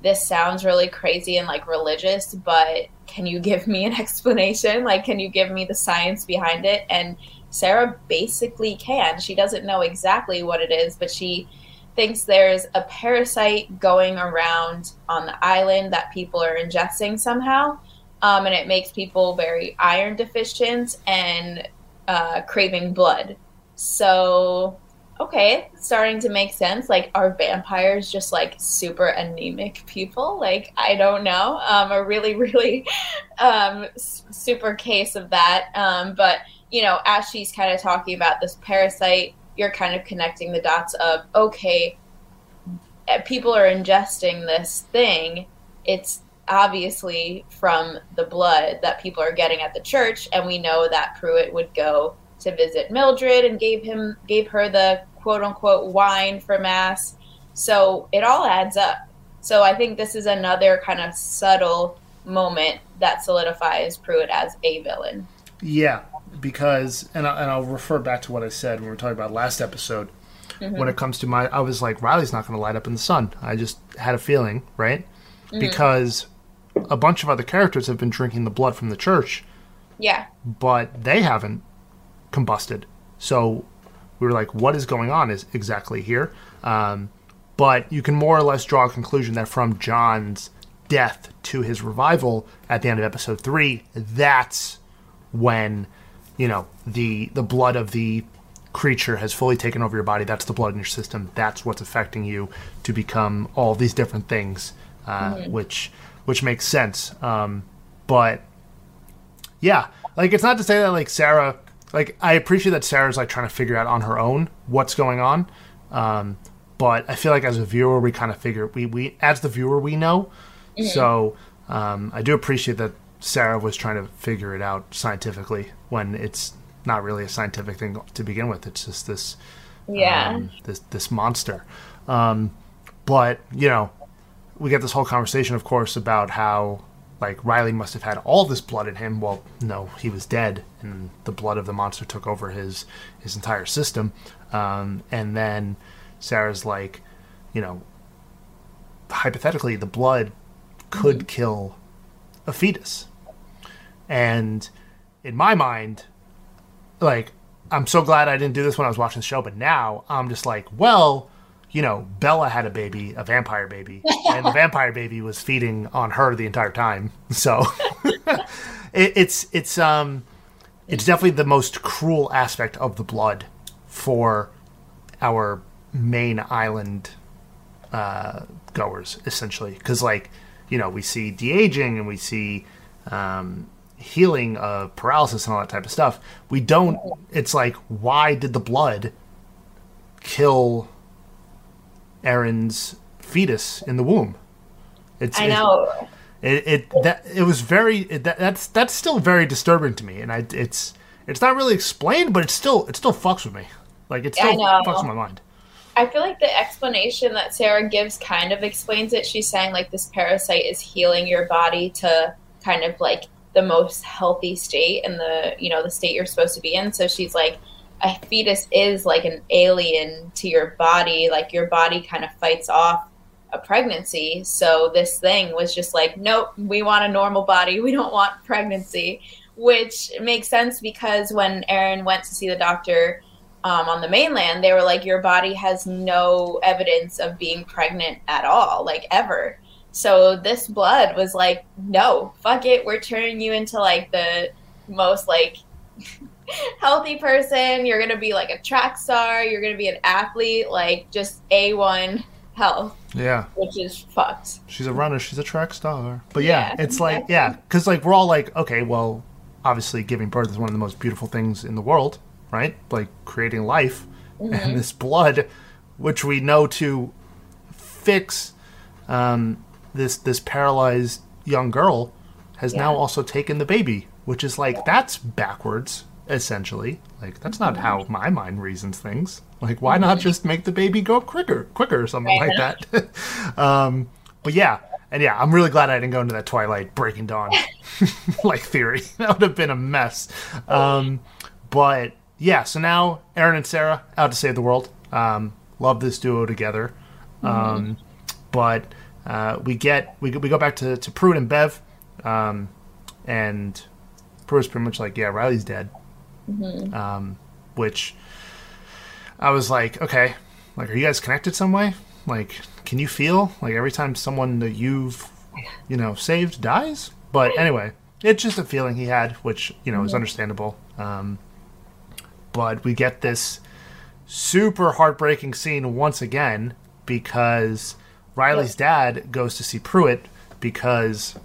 Speaker 3: this sounds really crazy and like religious but can you give me an (laughs) explanation? Like can you give me the science behind it? And sarah basically can she doesn't know exactly what it is but she thinks there's a parasite going around on the island that people are ingesting somehow um, and it makes people very iron deficient and uh, craving blood. So, okay, starting to make sense. Like, are vampires just like super anemic people? Like, I don't know. Um, a really, (laughs) really um, super case of that. Um, but, you know, as she's kind of talking about this parasite, you're kind of connecting the dots of, okay, eh, people are ingesting this thing. It's obviously from the blood that people are getting at the church and we know that Pruitt would go to visit Mildred and gave him gave her the quote unquote wine for mass. So it all adds up. So I think this is another kind of subtle moment that solidifies Pruitt as a villain.
Speaker 4: Yeah, because and I, and I'll refer back to what I said when we were talking about last episode. When it comes to my, I was like, Riley's not going to light up in the sun. I just had a feeling, right? Because a bunch of other characters have been drinking the blood from the church,
Speaker 3: yeah
Speaker 4: but they haven't combusted. So we were like, what is going on? Is exactly here. Um, but you can more or less draw a conclusion that from John's death to his revival at the end of episode three, that's when you know the the blood of the creature has fully taken over your body. That's the blood in your system. That's what's affecting you to become all these different things, uh, which which makes sense. Um, but yeah, like it's not to say that like Sarah, like I appreciate that Sarah's like trying to figure out on her own what's going on. Um, but I feel like as a viewer, we kind of figure we we as the viewer we know. So um, I do appreciate that Sarah was trying to figure it out scientifically when it's not really a scientific thing to begin with. It's just this
Speaker 3: yeah
Speaker 4: um, this this monster. Um, but you know, we get this whole conversation, of course, about how like Riley must have had all this blood in him. Well, no, he was dead, and the blood of the monster took over his his entire system. Um, and then Sarah's like, you know, hypothetically, the blood could kill a fetus. And in my mind, like I'm so glad I didn't do this when I was watching the show, but now I'm just like, well, you know, Bella had a baby, a vampire baby, (laughs) and the vampire baby was feeding on her the entire time. (laughs) So (laughs) it, it's it's um it's definitely the most cruel aspect of the blood for our main island uh, goers, essentially, because like you know we see de aging and we see um, healing of paralysis and all that type of stuff. We don't. It's like why did the blood kill Erin's fetus in the womb? It's,
Speaker 3: I know
Speaker 4: It, it that it was very it, that, that's that's still very disturbing to me, and I it's it's not really explained, but it's still it still fucks with me. Like it still fucks with my mind.
Speaker 3: I feel like the explanation that Sarah gives kind of explains it. She's saying like this parasite is healing your body to kind of like the most healthy state and the you know the state you're supposed to be in. So she's like a fetus is like an alien to your body. Like your body kind of fights off a pregnancy. So this thing was just like, nope, we want a normal body. We don't want pregnancy, which makes sense because when Erin went to see the doctor um, on the mainland, they were like, your body has no evidence of being pregnant at all, like ever. So this blood was like, no, fuck it. We're turning you into like the most like (laughs) healthy person. You're going to be like a track star. You're going to be an athlete, like just A1 health.
Speaker 4: Yeah.
Speaker 3: Which is fucked.
Speaker 4: She's a runner. She's a track star. But yeah, yeah it's like, yeah, because like we're all like, okay, well, obviously giving birth is one of the most beautiful things in the world, right? Like creating life. Mm-hmm. And this blood, which we know to fix um, this this paralyzed young girl, has yeah. now also taken the baby, which is like that's backwards essentially. Like that's not how my mind reasons things. Like why not just make the baby go quicker, quicker or something like that? (laughs) um, but yeah, and yeah, I'm really glad I didn't go into that Twilight Breaking Dawn (laughs) like theory. (laughs) That would have been a mess. Um, but yeah, so now Erin and Sarah out to save the world. Um, love this duo together. Um, but uh, we get we, we go back to to Pruitt and Bev, um, and Pruitt's pretty much like, yeah, Riley's dead mm-hmm. um, which I was like, okay, like, are you guys connected some way? Like, can you feel like every time someone that you've, you know, saved dies? But anyway, it's just a feeling he had, which you know mm-hmm. is understandable. Um, but we get this super heartbreaking scene once again because Riley's dad goes to see Pruitt because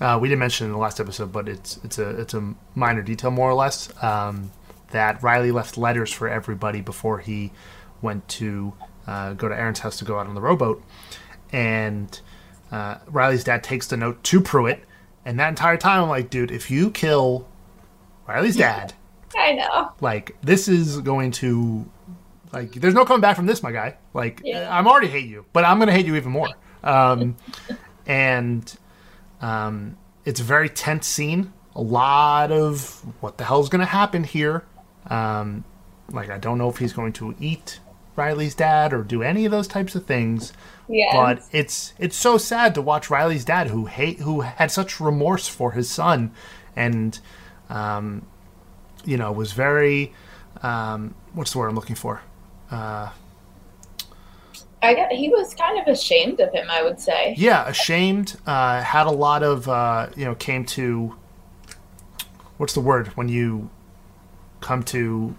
Speaker 4: uh, we didn't mention in the last episode, but it's it's a it's a minor detail more or less um, that Riley left letters for everybody before he went to uh, go to Erin's house to go out on the rowboat, and uh, Riley's dad takes the note to Pruitt, and that entire time I'm like, dude, if you kill Riley's dad,
Speaker 3: I know,
Speaker 4: like this is going to like there's no coming back from this, my guy. Like yeah. I'm already hate you, but I'm gonna hate you even more. Um, (laughs) and um, it's a very tense scene. A lot of what the hell is going to happen here. Um, like I don't know if he's going to eat Riley's dad or do any of those types of things.
Speaker 3: Yeah.
Speaker 4: But it's it's so sad to watch Riley's dad who hate who had such remorse for his son and um, you know was very um, what's the word I'm looking for? Uh,
Speaker 3: I got, he was kind of ashamed of him, I would say.
Speaker 4: Yeah, ashamed. Uh, had a lot of, uh, you know, came to, what's the word when you come to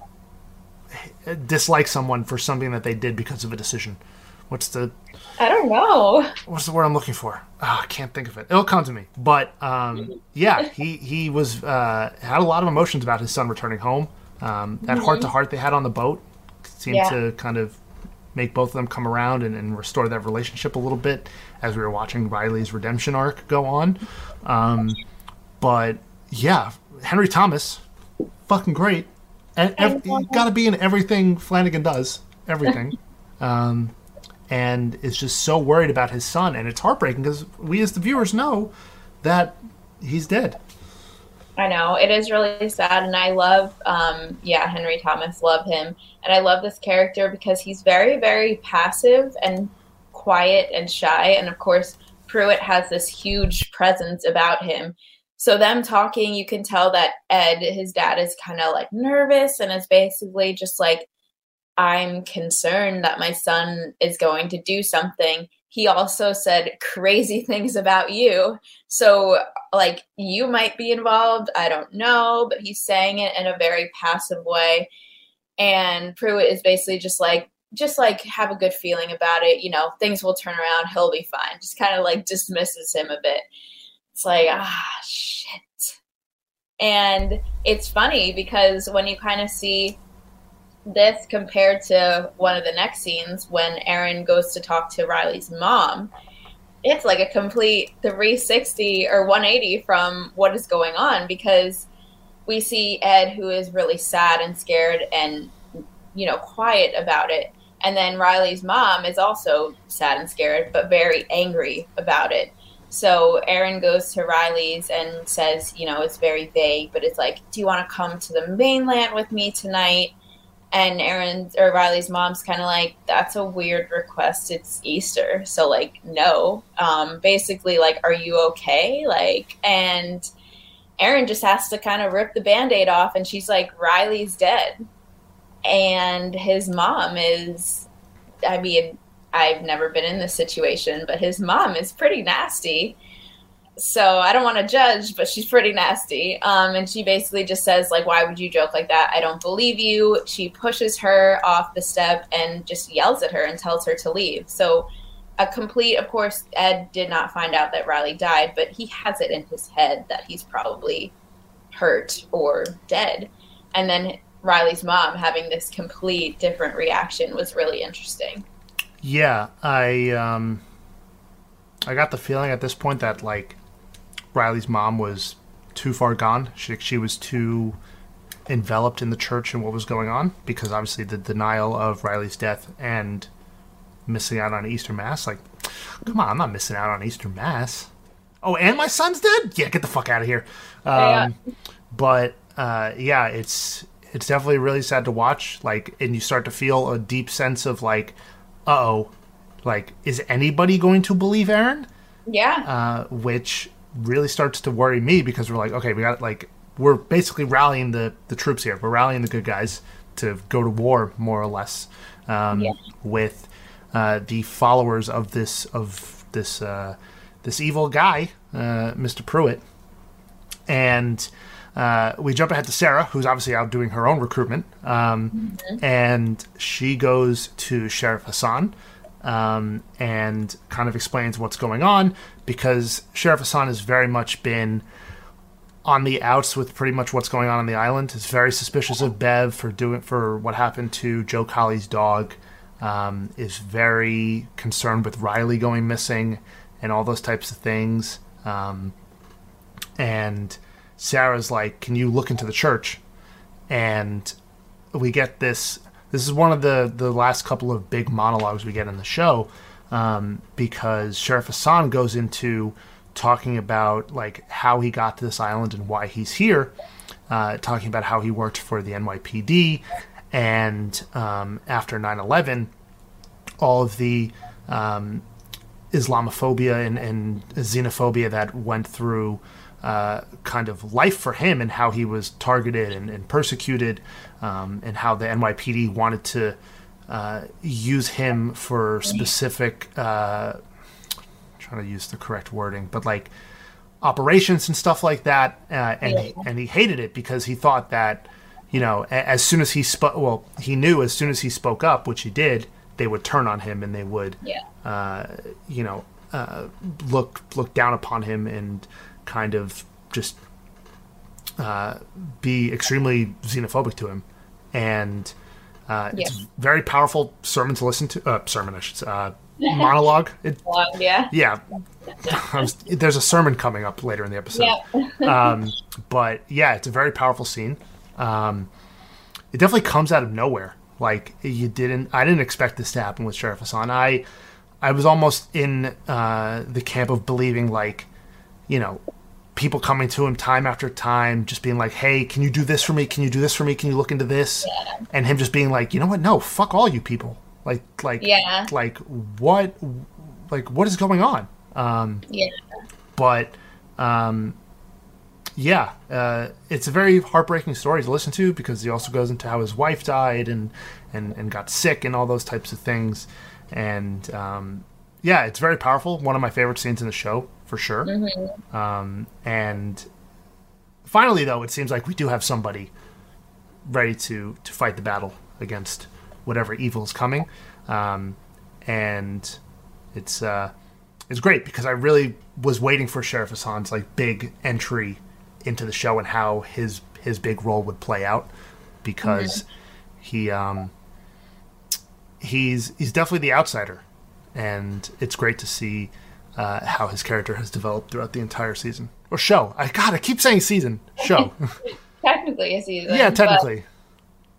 Speaker 4: dislike someone for something that they did because of a decision? What's the?
Speaker 3: I don't know.
Speaker 4: What's the word I'm looking for? Oh, I can't think of it. It'll come to me. But um, yeah, he he was uh, had a lot of emotions about his son returning home. Um, that heart to heart they had on the boat seemed yeah. to kind of make both of them come around and, and, restore that relationship a little bit as we were watching Riley's redemption arc go on. Um, but yeah, Henry Thomas, fucking great. And ev- got to be in everything Flanagan does, everything. (laughs) um, and is just so worried about his son, and it's heartbreaking because we as the viewers know that he's dead.
Speaker 3: I know it is really sad, and I love, um, yeah, Henry Thomas, love him, and I love this character because he's very, very passive and quiet and shy, and of course, Pruitt has this huge presence about him. So them talking, you can tell that Ed, his dad, is kind of like nervous and is basically just like, I'm concerned that my son is going to do something he also said crazy (laughs) things about you. So, like, you might be involved. I don't know, but he's saying it in a very passive way. And Pruitt is basically just like, just like have a good feeling about it. You know, things will turn around. He'll be fine. Just kind of like dismisses him a bit. It's like, ah, shit. And it's funny because when you kind of see this compared to one of the next scenes when Erin goes to talk to Riley's mom, it's like a complete 360 or 180 from what is going on because we see Ed who is really sad and scared and you know quiet about it. And then Riley's mom is also sad and scared but very angry about it. So Erin goes to Riley's and says you know it's very vague but it's like do you want to come to the mainland with me tonight and Erin's or Riley's mom's kind of like, that's a weird request. It's Easter. So, like, no. Um, basically, like, are you okay? Like, and Erin just has to kind of rip the band aid off. And she's like, Riley's dead. And his mom is, I mean, I've never been in this situation, but his mom is pretty nasty so I don't want to judge, but she's pretty nasty. Um, and she basically just says, like, why would you joke like that? I don't believe you. She pushes her off the step and just yells at her and tells her to leave. So a complete, of course, Ed did not find out that Riley died, but he has it in his head that he's probably hurt or dead. And then Riley's mom having this complete different reaction was really interesting.
Speaker 4: Yeah, I um I got the feeling at this point that like Riley's mom was too far gone. She she was too enveloped in the church and what was going on because obviously the denial of Riley's death and missing out on Easter Mass. Like, come on, I'm not missing out on Easter Mass. Oh, and my son's dead. Yeah, get the fuck out of here. Um, yeah. But uh, yeah, it's it's definitely really sad to watch. Like, and you start to feel a deep sense of like, oh, like is anybody going to believe Erin?
Speaker 3: Yeah.
Speaker 4: Uh, which really starts to worry me because we're like, okay, we got like we're basically rallying the the troops here. We're rallying the good guys to go to war, more or less, um, yeah. with uh, the followers of this of this uh, this evil guy, uh, Mr. Pruitt, and. Uh, we jump ahead to Sarah, who's obviously out doing her own recruitment, um, mm-hmm. and she goes to Sheriff Hassan, um, and kind of explains what's going on because Sheriff Hassan has very much been on the outs with pretty much what's going on on the island. Is very suspicious of Bev for doing for what happened to Joe Collie's dog. Um, is very concerned with Riley going missing and all those types of things. Um, and Sarah's like, "Can you look into the church?" And we get this this is one of the the last couple of big monologues we get in the show um, because Sheriff Hassan goes into talking about like how he got to this island and why he's here, uh, talking about how he worked for the NYPD, and um, after 9/11, all of the um, Islamophobia and, and, xenophobia that went through uh, kind of life for him and how he was targeted and, and persecuted um, and how the NYPD wanted to uh, use him for specific. Uh, trying to use the correct wording, but like operations and stuff like that. Uh, and yeah. he, and he hated it because he thought that you know as soon as he spoke, well, he knew as soon as he spoke up, which he did, they would turn on him and they would,
Speaker 3: yeah.
Speaker 4: uh, you know, uh, look look down upon him and kind of just uh, be extremely xenophobic to him, and uh, yeah. it's very powerful sermon to listen to. Uh, sermon, I should say, uh, monologue. (laughs) It,
Speaker 3: yeah,
Speaker 4: yeah. (laughs) Was, there's a sermon coming up later in the episode. Yeah. (laughs) um, but yeah, it's a very powerful scene. Um, it definitely comes out of nowhere. Like you didn't, I didn't expect this to happen with Sheriff Hassan. I, I was almost in uh, the camp of believing like, you know, people coming to him time after time, just being like, "Hey, can you do this for me? Can you do this for me? Can you look into this?" Yeah. And him just being like, "You know what? No, fuck all you people. Like, like,
Speaker 3: yeah.
Speaker 4: like what, like what is going on?" Um,
Speaker 3: yeah.
Speaker 4: But, um, yeah, uh, it's a very heartbreaking story to listen to because he also goes into how his wife died and and and got sick and all those types of things, and um, yeah, it's very powerful. One of my favorite scenes in the show for sure. Mm-hmm. Um, and finally, though, it seems like we do have somebody ready to to fight the battle against whatever evil is coming, um, and it's uh, it's great because I really was waiting for Sheriff Hassan's like big entry into the show and how his his big role would play out because mm-hmm. he um, he's he's definitely the outsider and it's great to see uh, how his character has developed throughout the entire season or show. I God, I keep saying season show. (laughs) (laughs)
Speaker 3: technically a season.
Speaker 4: yeah, technically.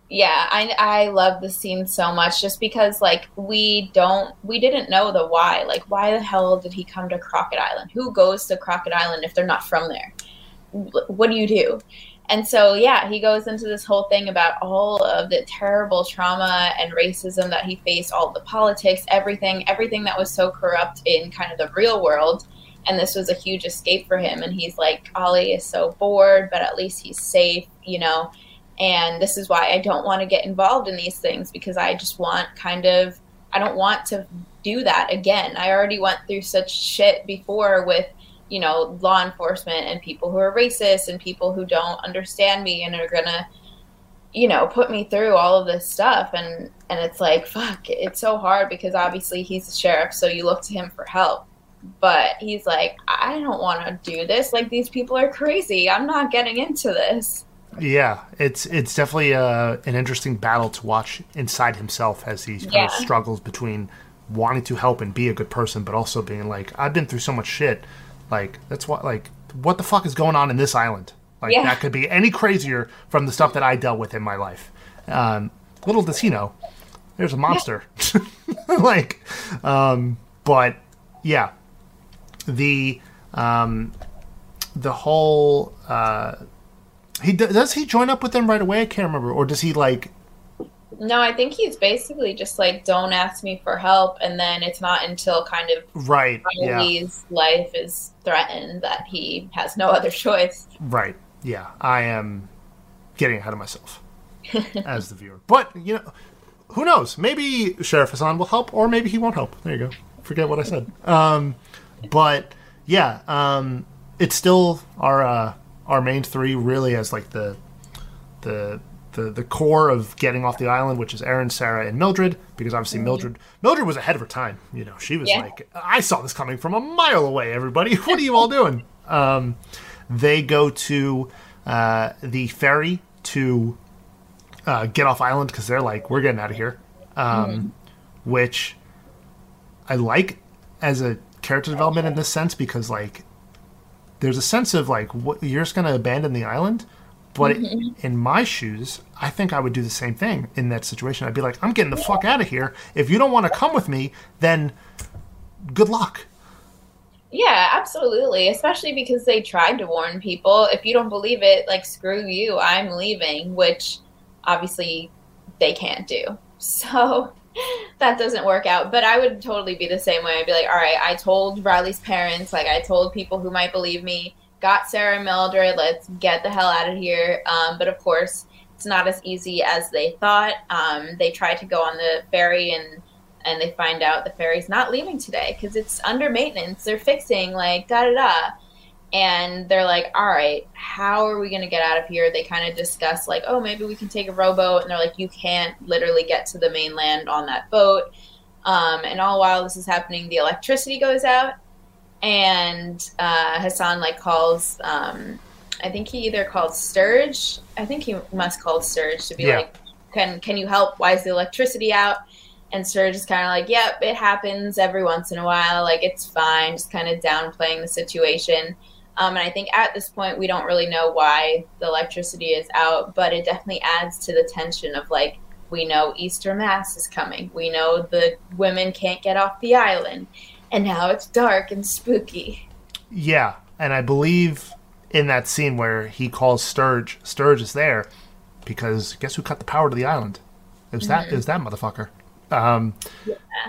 Speaker 3: yeah, I I love the scene so much just because like we don't we didn't know the why. Like why the hell did he come to Crockett Island? Who goes to Crockett Island if they're not from there? What do you do? And so yeah, he goes into this whole thing about all of the terrible trauma and racism that he faced, all the politics, everything, everything that was so corrupt in kind of the real world. And this was a huge escape for him. And he's like, Ali is so bored, but at least he's safe, you know and this is why I don't want to get involved in these things because I just want kind of I don't want to do that again. I already went through such shit before with you know law enforcement and people who are racist and people who don't understand me and are gonna you know put me through all of this stuff. And and it's like fuck it's so hard because obviously he's a sheriff so you look to him for help. But he's like i don't want to do this. Like these people are crazy. I'm not getting into this.
Speaker 4: Yeah, it's it's definitely uh, an interesting battle to watch inside himself as he kind
Speaker 3: Yeah.
Speaker 4: of struggles between wanting to help and be a good person, but also being like, I've been through so much shit. Like that's what like what the fuck is going on in this island? Like
Speaker 3: Yeah.
Speaker 4: that could be any crazier from the stuff that I dealt with in my life. Um, little does he know, there's a monster. (laughs) like, um, but yeah, the um, the whole. Uh, he does he join up with them right away? I can't remember, or does he like?
Speaker 3: No, I think he's basically just like, don't ask me for help. And then it's not until kind of
Speaker 4: Right, yeah,
Speaker 3: life is threatened that he has no other choice.
Speaker 4: right, yeah. I am getting ahead of myself (laughs) as the viewer, but you know, who knows? Maybe Sheriff Hassan will help, or maybe he won't help. There you go. Forget what I said. Um, but yeah, um, it's still our uh, our main three really as like the the the the core of getting off the island, which is Erin, Sarah, and Mildred, because obviously Mildred Mildred was ahead of her time. You know, she was
Speaker 3: Yeah.
Speaker 4: like, I saw this coming from a mile away. Everybody, (laughs) what are you all doing? Um, they go to uh, the ferry to uh, get off island because they're like, we're getting out of here, um, which I like as a character development in this sense because like there's a sense of like what you're just going to abandon the island but mm-hmm. in my shoes i think i would do the same thing in that situation i'd be like i'm getting the fuck out of here if you don't want to come with me then good luck
Speaker 3: Yeah, absolutely. Especially because they tried to warn people. If you don't believe it, like, screw you, I'm leaving, which obviously they can't do. (laughs) So that doesn't work out. But I would totally be the same way. I'd be like, all right, I told Riley's parents, like, I told people who might believe me, got Sarah Mildred, let's get the hell out of here. Um, but of course, it's not as easy as they thought. Um, they try to go on the ferry and and they find out the ferry's not leaving today because it's under maintenance. They're fixing like da da da, and they're like, "All right, how are we going to get out of here?" They kind of discuss like, "Oh, maybe we can take a rowboat," and they're like, "You can't literally get to the mainland on that boat." Um, and all while this is happening, the electricity goes out, and uh, Hassan like calls. Um, I think he either called Sturge. I think he must call Sturge to be
Speaker 4: Yeah.
Speaker 3: like, "Can can you help? Why is the electricity out?" And Sturge is kind of like, "Yep, it happens every once in a while. Like it's fine." Just kind of downplaying the situation. Um, and I think at this point we don't really know why the electricity is out, but it definitely adds to the tension of like we know Easter Mass is coming. We know the women can't get off the island, and now it's dark and spooky.
Speaker 4: yeah and i believe in that scene where he calls sturge sturge is there because guess who cut the power to the island it was that it was that motherfucker um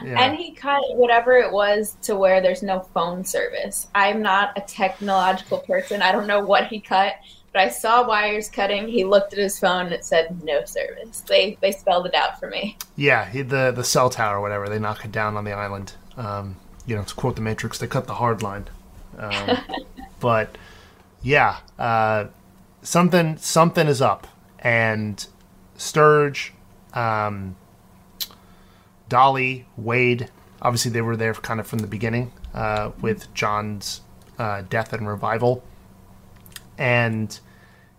Speaker 4: yeah.
Speaker 3: And he cut whatever it was to where there's no phone service. I'm not a technological person. I don't know what he cut, but I saw wires cutting. He looked at his phone and it said no service. They they spelled it out for me.
Speaker 4: Yeah, he, the the cell tower, or whatever, they knock it down on the island. Um, you know, to quote the Matrix, they cut the hard line. Um, (laughs) but yeah, uh, something something is up, and Sturge, um, Dolly, Wade, obviously they were there kind of from the beginning uh, with John's uh, death and revival, and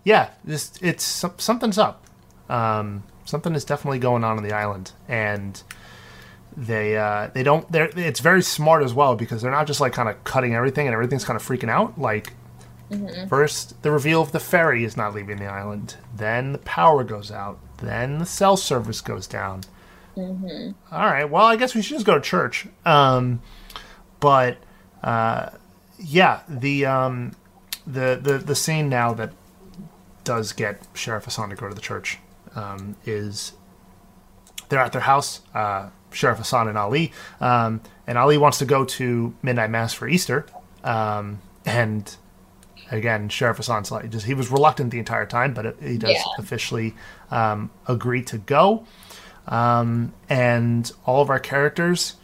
Speaker 4: yeah, this it's something's up. Um, something is definitely going on on the island, and they uh, they don't. They're it's very smart as well because they're not just like kind of cutting everything and everything's kind of freaking out. Like first, the reveal of the ferry is not leaving the island. Then the power goes out. Then the cell service goes down. All right. Well, I guess we should just go to church. Um, but uh, yeah, the um, the the the scene now that does get Sheriff Hassan to go to the church um, is they're at their house, uh, Sheriff Hassan and Ali, um, and Ali wants to go to midnight mass for Easter, um, and again, Sheriff Hassan's like just he was reluctant the entire time, but he does
Speaker 3: Yeah.
Speaker 4: officially um, agree to go, um, and all of our characters,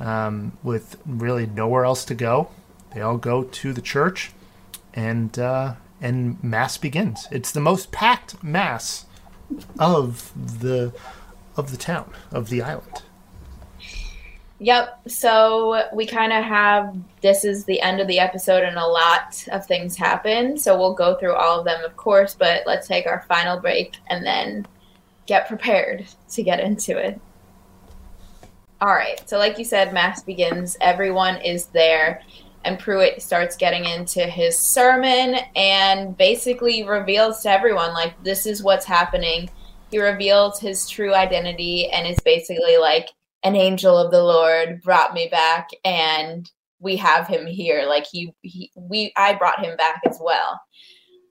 Speaker 4: um, with really nowhere else to go, they all go to the church, and uh, and mass begins. It's the most packed mass of the of the town of the island.
Speaker 3: Yep. So we kind of have this is the end of the episode, and a lot of things happen. So we'll go through all of them, of course, but let's take our final break and then get prepared to get into it. All right. So, like you said, Mass begins. Everyone is there, and Pruitt starts getting into his sermon and basically reveals to everyone, like, this is what's happening. He reveals his true identity and is basically like, an angel of the Lord brought me back, and we have him here. Like he, he we, I brought him back as well.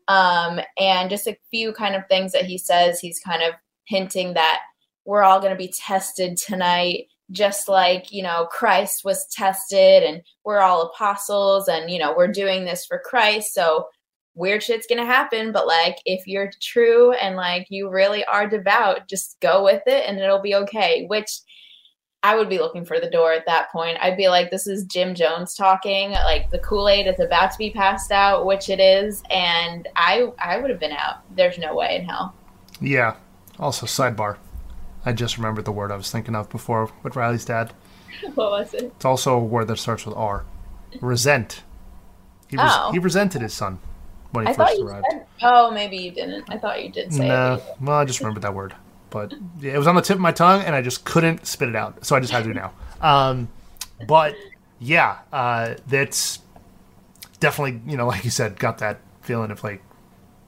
Speaker 3: Um, and just a few kind of things that he says. He's kind of hinting that we're all going to be tested tonight, just like you know Christ was tested, and we're all apostles, and you know we're doing this for Christ. So weird shit's gonna happen, but like if you're true and like you really are devout, just go with it, and it'll be okay. Which I would be looking for the door at that point. I'd be like, this is Jim Jones talking. Like the Kool Aid is about to be passed out, which it is, and I I would have been out. There's no way in hell.
Speaker 4: Yeah. Also, sidebar. I just remembered the word I was thinking of before with Riley's dad. (laughs)
Speaker 3: what was it?
Speaker 4: It's also a word that starts with R. Resent. He, res-
Speaker 3: Oh.
Speaker 4: he resented his son when he
Speaker 3: I thought
Speaker 4: first
Speaker 3: you
Speaker 4: arrived.
Speaker 3: said. Oh, maybe you didn't. I thought you did say
Speaker 4: No,
Speaker 3: it.
Speaker 4: well, I just remembered that word, but it was on the tip of my tongue, and I just couldn't spit it out, so I just had to now. Um, but yeah, uh, that's definitely you know, like you said, got that feeling of like,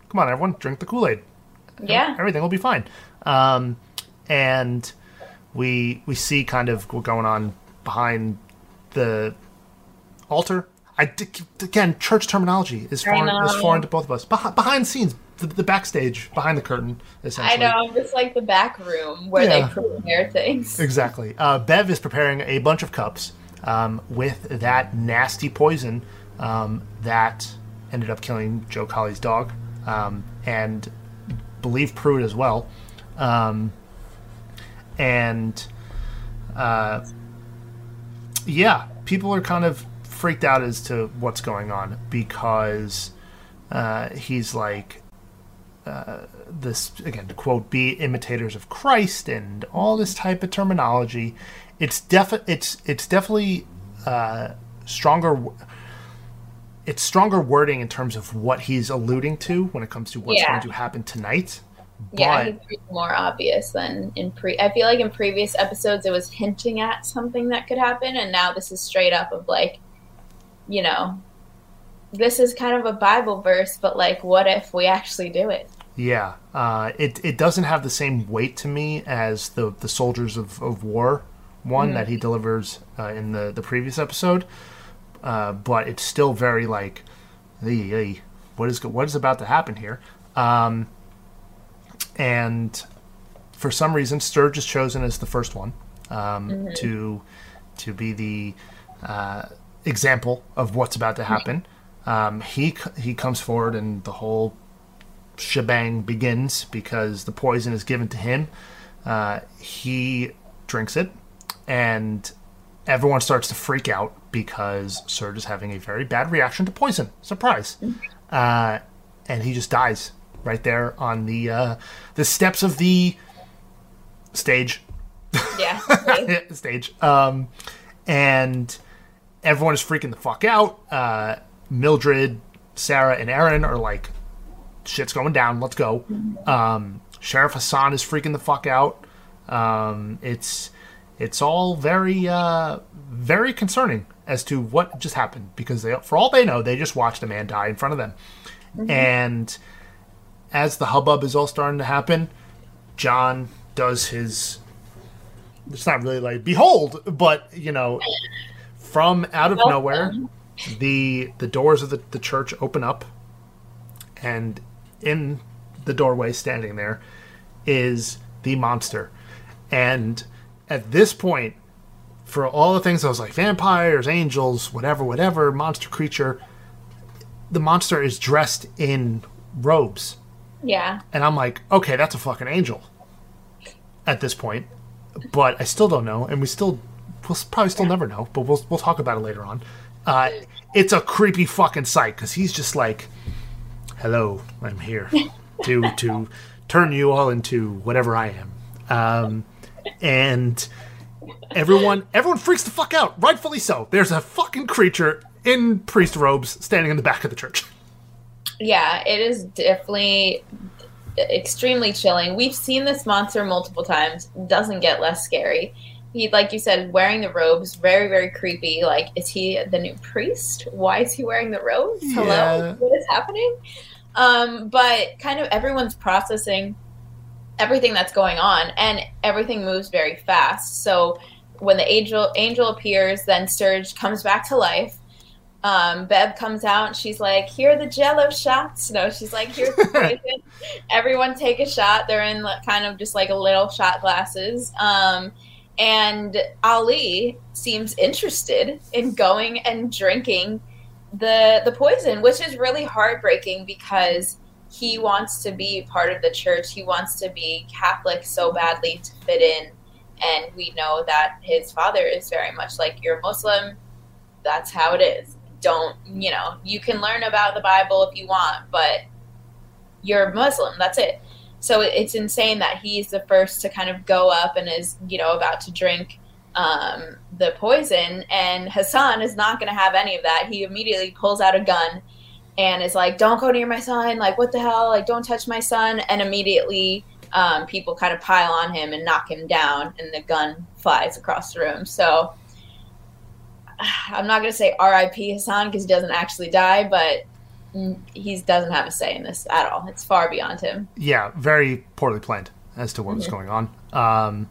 Speaker 4: come on, everyone, drink the Kool Aid,
Speaker 3: Yeah.
Speaker 4: everything will be fine. Um, and we we see kind of what's going on behind the altar. I again, church terminology is foreign is foreign to both of us. Behind, behind scenes, the, the backstage, behind the curtain, Essentially, I
Speaker 3: know. It's like the back room where
Speaker 4: Yeah.
Speaker 3: they prepare things. (laughs)
Speaker 4: Exactly. Uh, Bev is preparing a bunch of cups um, with that nasty poison um, that ended up killing Joe Collie's dog, um, and believe Pruitt as well. Um, and uh, yeah, people are kind of freaked out as to what's going on because uh, he's like this again to quote be imitators of Christ and all this type of terminology. It's def it's it's definitely uh, stronger. It's stronger wording in terms of what he's alluding to when it comes to what's
Speaker 3: Yeah.
Speaker 4: going to happen tonight.
Speaker 3: Yeah,
Speaker 4: But-
Speaker 3: he's more obvious than in pre. I feel like in previous episodes it was hinting at something that could happen, and now this is straight up of like, you know, this is kind of a Bible verse, but like, what if we actually do it?
Speaker 4: Yeah, uh, it it doesn't have the same weight to me as the the Soldiers of, of War one that he delivers uh, in the the previous episode, uh, but it's still very like, "Hey, hey, what is what is about to happen here? Um, and for some reason, Sturge is chosen as the first one um, to to be the uh, example of what's about to happen. Um, he he comes forward, and the whole shebang begins because the poison is given to him. Uh, he drinks it, and everyone starts to freak out because Sturge is having a very bad reaction to poison. Surprise! Uh, and he just dies right there on the uh, the steps of the stage.
Speaker 3: Yeah, (laughs)
Speaker 4: stage. Um, and everyone is freaking the fuck out. Uh, Mildred, Sarah, and Erin are like, shit's going down. Let's go. Um, Sheriff Hassan is freaking the fuck out. Um, it's it's all very uh, very concerning as to what just happened because they, for all they know, they just watched a man die in front of them. And as the hubbub is all starting to happen, John does his. It's not really like behold, but you know, from out of nowhere, the the doors of the, the church open up, and in the doorway, standing there, is the monster. And at this point, for all the things I was like vampires, angels, whatever, whatever, monster creature, the monster is dressed in robes.
Speaker 3: Yeah.
Speaker 4: And I'm like, okay, that's a fucking angel at this point. But I still don't know, and we still, we'll probably still never know, but we'll, we'll talk about it later on. Uh, it's a creepy fucking sight because he's just like, hello, I'm here to, to turn you all into whatever I am. Um, and everyone, everyone freaks the fuck out, rightfully so. There's a fucking creature in priest robes standing in the back of the church.
Speaker 3: Yeah, it is definitely extremely chilling. We've seen this monster multiple times. Doesn't get less scary. He, like you said, wearing the robes, very, very creepy. Like, is he the new priest? Why is he wearing the robes?
Speaker 4: Yeah.
Speaker 3: Hello, what is happening? Um, but kind of everyone's processing everything that's going on, and everything moves very fast. So when the angel angel appears, then Sturge comes back to life. Um, Bev comes out and she's like, "Here are the Jello shots." No, she's like, "Here's the (laughs) poison." Everyone take a shot. They're in like, kind of just like a little shot glasses. Um, and Ali seems interested in going and drinking the the poison, which is really heartbreaking because he wants to be part of the church. He wants to be Catholic so badly to fit in. And we know that his father is very much like you're Muslim. That's how it is. Don't you know? You can learn about the Bible if you want, but you're Muslim. That's it. So it's insane that he's the first to kind of go up and is you know about to drink um, the poison, and Hassan is not going to have any of that. He immediately pulls out a gun and is like, "Don't go near my son! Like, what the hell? Like, don't touch my son!" And immediately, um, people kind of pile on him and knock him down, and the gun flies across the room. So I'm not going to say R.I.P. Hassan because he doesn't actually die, but he doesn't have a say in this at all. It's far beyond him.
Speaker 4: yeah, very poorly planned as to what was going on. Um,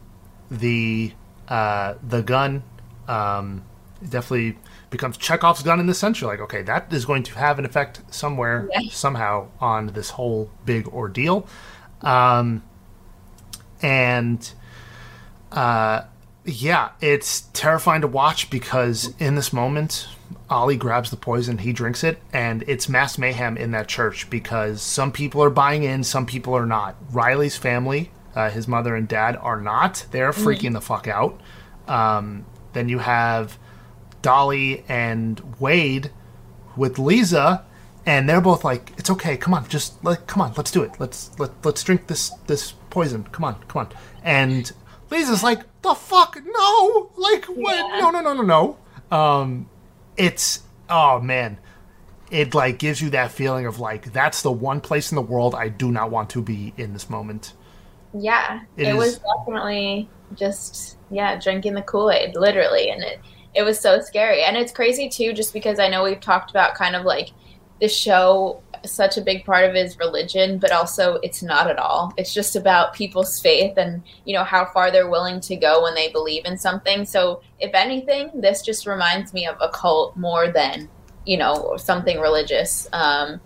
Speaker 4: the uh, the gun um, definitely becomes Chekhov's gun in the sense. You're like, okay, that is going to have an effect somewhere,
Speaker 3: Yeah.
Speaker 4: somehow on this whole big ordeal. Um, and uh, yeah, it's terrifying to watch because in this moment, Ali grabs the poison, he drinks it, and it's mass mayhem in that church because some people are buying in, some people are not. Riley's family, uh, his mother and dad, are not. They're freaking the fuck out. Um, then you have Dolly and Wade with Leeza, and they're both like, "It's okay, come on, just like, come on, let's do it. Let's let let's drink this this poison. Come on, come on." And Leeza's like, "The fuck, no! Like, what?
Speaker 3: Yeah.
Speaker 4: No, no, no, no, no." Um, it's oh man, it like gives you that feeling of like that's the one place in the world I do not want to be in this moment.
Speaker 3: Yeah,
Speaker 4: It
Speaker 3: it, was definitely just yeah, drinking the Kool Aid, literally, and it it was so scary, and it's crazy too, just because I know we've talked about kind of like the show. Such a big part of is religion, but also it's not at all. It's just about people's faith and you know how far they're willing to go when they believe in something. So, if anything, this just reminds me of a cult more than you know something religious. Um,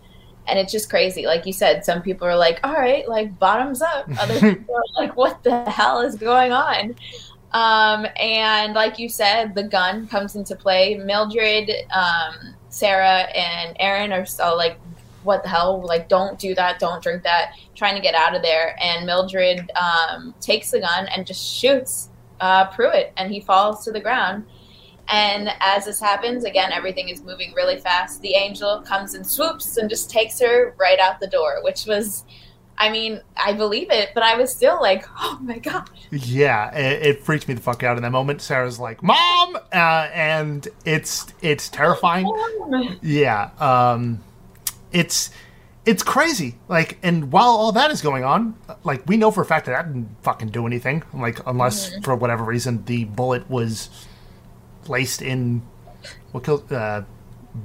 Speaker 3: and it's just crazy. Like you said, some people are like, "All right, like bottoms up." Other (laughs) people are like, "What the hell is going on?" Um, and like you said, the gun comes into play. Mildred, um, Sarah, and Erin are all like, "What the hell? Like, don't do that! Don't drink that!" Trying to get out of there. And Mildred um, takes the gun and just shoots uh, Pruitt, and he falls to the ground. And as this happens, again, everything is moving really fast. The angel comes and swoops and just takes her right out the door, which was, I mean, I believe it, but I was still like, (laughs) oh my God.
Speaker 4: Yeah, it, it freaked me the fuck out in that moment. Sarah's like, "Mom," uh, and it's it's terrifying. Yeah, um, it's it's crazy. Like, and while all that is going on, like we know for a fact that I didn't fucking do anything. Like, unless
Speaker 3: Mm-hmm.
Speaker 4: for whatever reason the bullet was laced in what killed uh,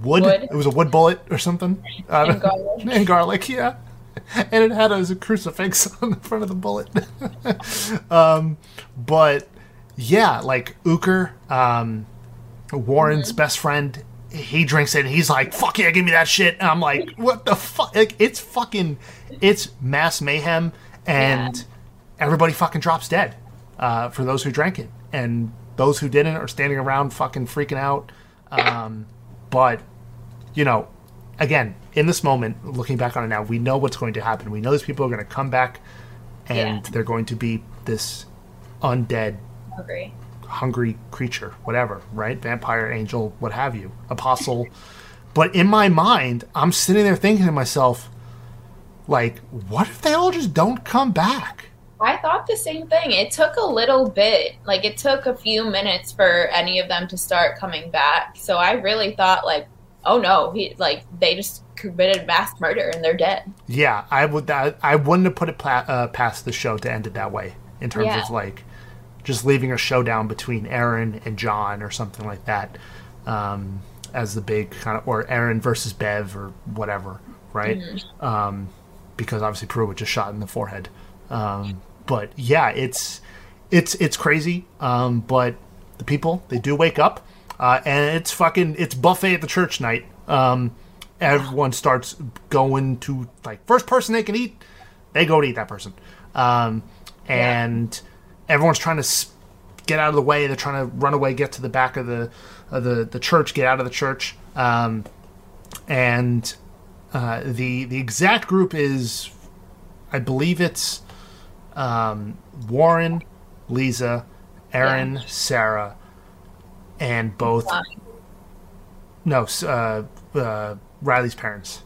Speaker 4: wood.
Speaker 3: Wood.
Speaker 4: It was a wood bullet or something. Uh,
Speaker 3: And garlic. (laughs)
Speaker 4: and garlic, yeah. And it had as a crucifix (laughs) on the front of the bullet. (laughs) um, but yeah, like Ooker, um, Warren's
Speaker 3: Mm-hmm.
Speaker 4: best friend, he drinks it and he's like, fuck yeah, give me that shit. And I'm like, what the fuck? Like, it's fucking, it's mass mayhem and
Speaker 3: Yeah.
Speaker 4: everybody fucking drops dead uh, for those who drank it. And those who didn't are standing around fucking freaking out. Um, but, you know, again, in this moment, looking back on it now, we know what's going to happen. We know these people are going to come back and
Speaker 3: Yeah.
Speaker 4: they're going to be this undead
Speaker 3: Agree.
Speaker 4: hungry creature, whatever, right? Vampire, angel, what have you, apostle. (laughs) but in my mind, I'm sitting there thinking to myself, like, what if they all just don't come back?
Speaker 3: I thought the same thing. It took a little bit, like it took a few minutes for any of them to start coming back. So I really thought, like, oh no, he like they just committed mass murder and they're dead.
Speaker 4: Yeah, I would. I, I wouldn't have put it pla- uh, past the show to end it that way in terms
Speaker 3: Yeah.
Speaker 4: of like just leaving a showdown between Erin and John or something like that um, as the big kind of or Erin versus Bev or whatever, right? Um, because obviously Pruitt was just shot in the forehead. Um, but yeah, it's it's it's crazy. Um, but the people they do wake up, uh, and it's fucking it's buffet at the church night. Um, everyone starts going to like first person they can eat, they go to eat that person, um, and everyone's trying to get out of the way. They're trying to run away, get to the back of the of the the church, get out of the church, um, and uh, the the exact group is, I believe it's um, Warren, Leeza, Erin, Sarah, and both. No, uh, uh, Riley's parents.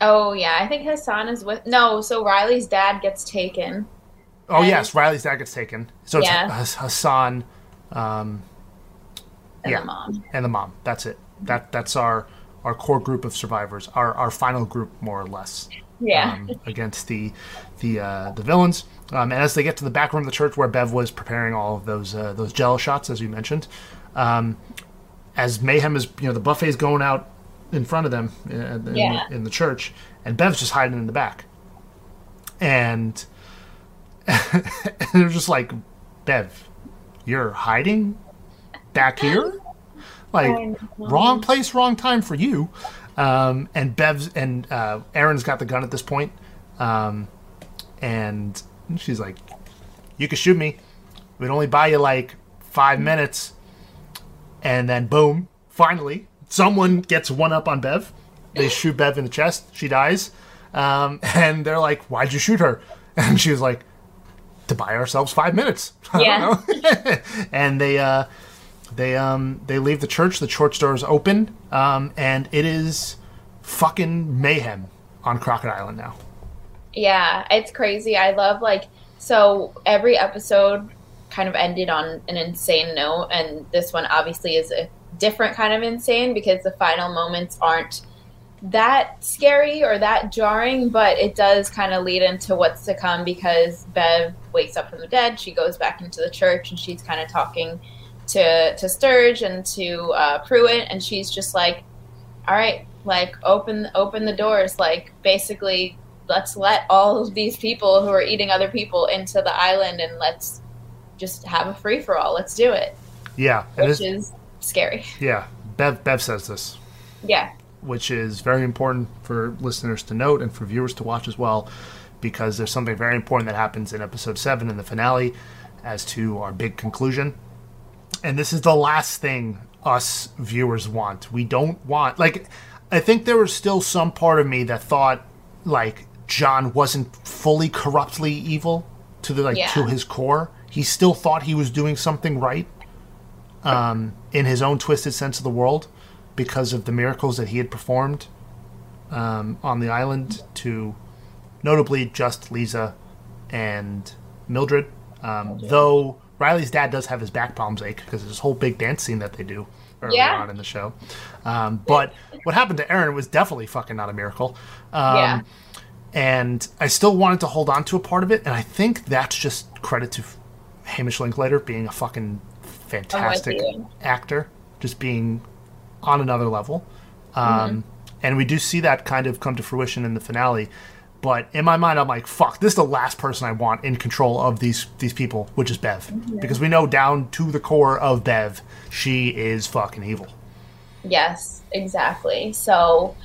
Speaker 3: Oh yeah, I think Hassan is with no. So Riley's dad gets taken.
Speaker 4: Oh yes, Riley's dad gets taken. So it's
Speaker 3: Yeah.
Speaker 4: Hassan, um,
Speaker 3: And
Speaker 4: Yeah.
Speaker 3: the mom.
Speaker 4: and the mom. That's it. That that's our our core group of survivors. Our our final group, more or less.
Speaker 3: Yeah.
Speaker 4: um, against the the uh, the villains. Um, and as they get to the back room of the church where Bev was preparing all of those uh, those jello shots, as you mentioned, um, as mayhem is you know the buffet is going out in front of them uh, in,
Speaker 3: Yeah.
Speaker 4: in the church, and Bev's just hiding in the back, and, and (laughs) they're just like, Bev, you're hiding back (laughs) here, like wrong place, wrong time for you. Um, and Bev's and uh, Erin's got the gun at this point, um, and she's like, "You can shoot me. We'd only buy you like five minutes." And then boom, finally, someone gets one up on Bev. They (gasps) shoot Bev in the chest. She dies, um, (laughs) and they're like, "Why'd you shoot her?" (laughs) And she was like, "To buy ourselves five minutes." (laughs) I don't
Speaker 3: Yeah.
Speaker 4: know. and they uh, they um they leave the church. The church doors open, um, and it is fucking mayhem on Crockett Island now.
Speaker 3: Yeah, it's crazy. I love like so every episode kind of ended on an insane note and this one obviously is a different kind of insane because the final moments aren't that scary or that jarring, but it does kind of lead into what's to come because Bev wakes up from the dead, she goes back into the church and she's kind of talking to to Sturge and to uh, Pruitt and she's just like all right, like open open the doors, like basically let's let all of these people who are eating other people into the island and let's just have a free for all. Let's do it.
Speaker 4: Yeah,
Speaker 3: Which is scary.
Speaker 4: yeah. Bev Bev says this.
Speaker 3: Yeah.
Speaker 4: which is very important for listeners to note and for viewers to watch as well, because there's something very important that happens in episode 7 in the finale as to our big conclusion. And this is the last thing us viewers want. We don't want, like, I think there was still some part of me that thought, like, John wasn't fully corruptly evil to the like
Speaker 3: Yeah.
Speaker 4: to his core. He still thought he was doing something right um, in his own twisted sense of the world because of the miracles that he had performed um, on the island to notably just Leeza and Mildred. Um, though Riley's dad does have his back palms ache because of this whole big dance scene that they do early
Speaker 3: Yeah.
Speaker 4: on in the show. Um, but what happened to Erin was definitely fucking not a miracle. Um,
Speaker 3: Yeah.
Speaker 4: And I still wanted to hold on to a part of it, and I think that's just credit to Hamish Linklater being a fucking fantastic
Speaker 3: you.
Speaker 4: actor, just being on another level. Um, And we do see that kind of come to fruition in the finale. But in my mind, I'm like, fuck, this is the last person I want in control of these these people, which is Bev. Because we know down to the core of Bev, she is fucking evil.
Speaker 3: Yes, exactly. So,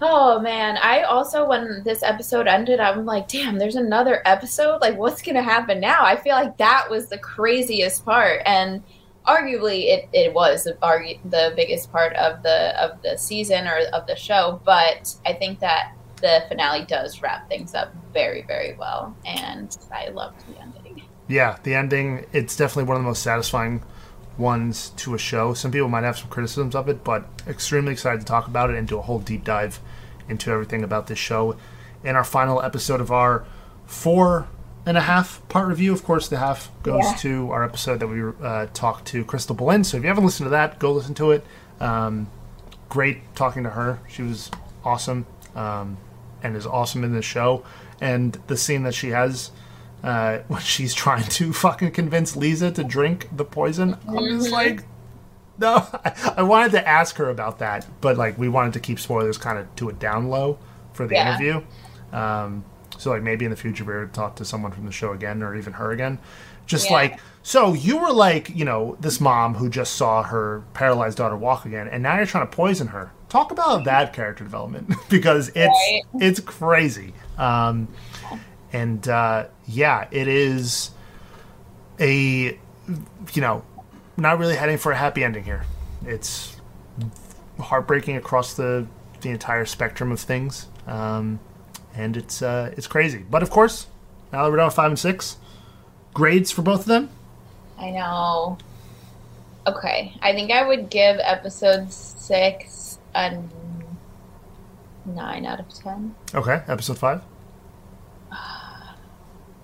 Speaker 3: oh man, I also when this episode ended, I'm like, damn, there's another episode. Like, what's gonna happen now? I feel like that was the craziest part, and arguably, it it was argu- the biggest part of the of the season or of the show. But I think that the finale does wrap things up very, very well, and I loved the ending.
Speaker 4: Yeah, the ending, it's definitely one of the most satisfying ones to a show. Some people might have some criticisms of it, but extremely excited to talk about it and do a whole deep dive into everything about this show in our final episode of our four and a half part review. Of course, the half goes
Speaker 3: Yeah.
Speaker 4: to our episode that we uh, talked to Crystal Balint. So if you haven't listened to that, go listen to it. Um, great talking to her. She was awesome um, and is awesome in the show. And the scene that she has uh, when (laughs) she's trying to fucking convince Leeza to drink the poison, I'm just like, no. I, (laughs) I wanted to ask her about that, but like we wanted to keep spoilers kind of to a down low for the
Speaker 3: Yeah.
Speaker 4: interview. Um, so like maybe in the future we would talk to someone from the show again or even her again. Just
Speaker 3: Yeah.
Speaker 4: like so you were like, you know, this mom who just saw her paralyzed daughter walk again and now you're trying to poison her. Talk about that character development (laughs) because it's
Speaker 3: Right.
Speaker 4: it's crazy. Um, and uh, yeah, it is a you know not really heading for a happy ending here. It's heartbreaking across the the entire spectrum of things, um, and it's uh, it's crazy. But of course, now that we're done with five and six, grades for both of them.
Speaker 3: I know. Okay, I think I would give episode six a nine out of ten.
Speaker 4: Okay, episode five.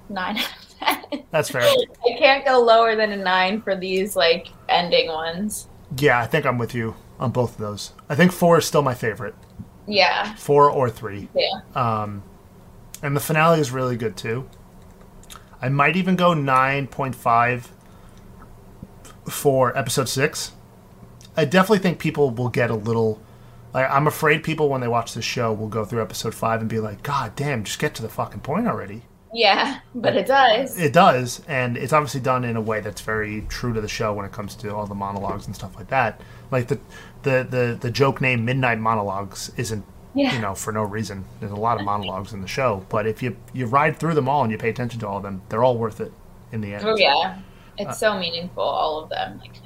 Speaker 3: Nine (laughs) out of ten.
Speaker 4: That's fair.
Speaker 3: I can't go lower than a nine for these like ending ones.
Speaker 4: Yeah, I think I'm with you on both of those. I think four is still my favorite.
Speaker 3: Yeah,
Speaker 4: Four or three.
Speaker 3: yeah.
Speaker 4: Um, and the finale is really good too. I might even go 9.5 for episode 6. I definitely think people will get a little like I'm afraid people when they watch this show will go through episode 5 and be like, "God damn, just get to the fucking point already."
Speaker 3: Yeah, but it does.
Speaker 4: It does, and it's obviously done in a way that's very true to the show when it comes to all the monologues and stuff like that. Like the the the, the joke name Midnight Monologues isn't
Speaker 3: Yeah.
Speaker 4: you know for no reason. There's a lot of monologues in the show, but if you you ride through them all and you pay attention to all of them, they're all worth it in the end.
Speaker 3: Oh yeah, it's so meaningful. All of them. Like,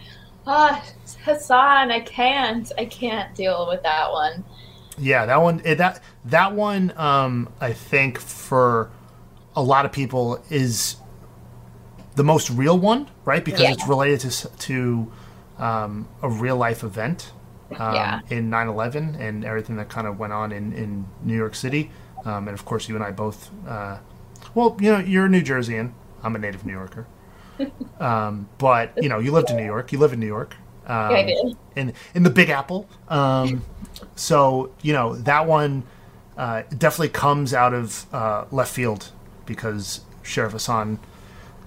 Speaker 3: ah, Hassan, I can't. I can't deal with that one.
Speaker 4: Yeah, that one that that one um I think for a lot of people is the most real one, right? Because
Speaker 3: Yeah.
Speaker 4: it's related to to um, a real life event um,
Speaker 3: Yeah.
Speaker 4: in 9/11 and everything that kind of went on in in New York City. Um, and of course, you and I both. Uh, well, you know, you're a New Jerseyan. I'm a native New Yorker. (laughs) Um, but you know, you lived in New York. You live in New York. Um,
Speaker 3: Yeah, I did.
Speaker 4: in in the Big Apple. Um, so you know that one uh, definitely comes out of uh, left field because Sheriff Hassan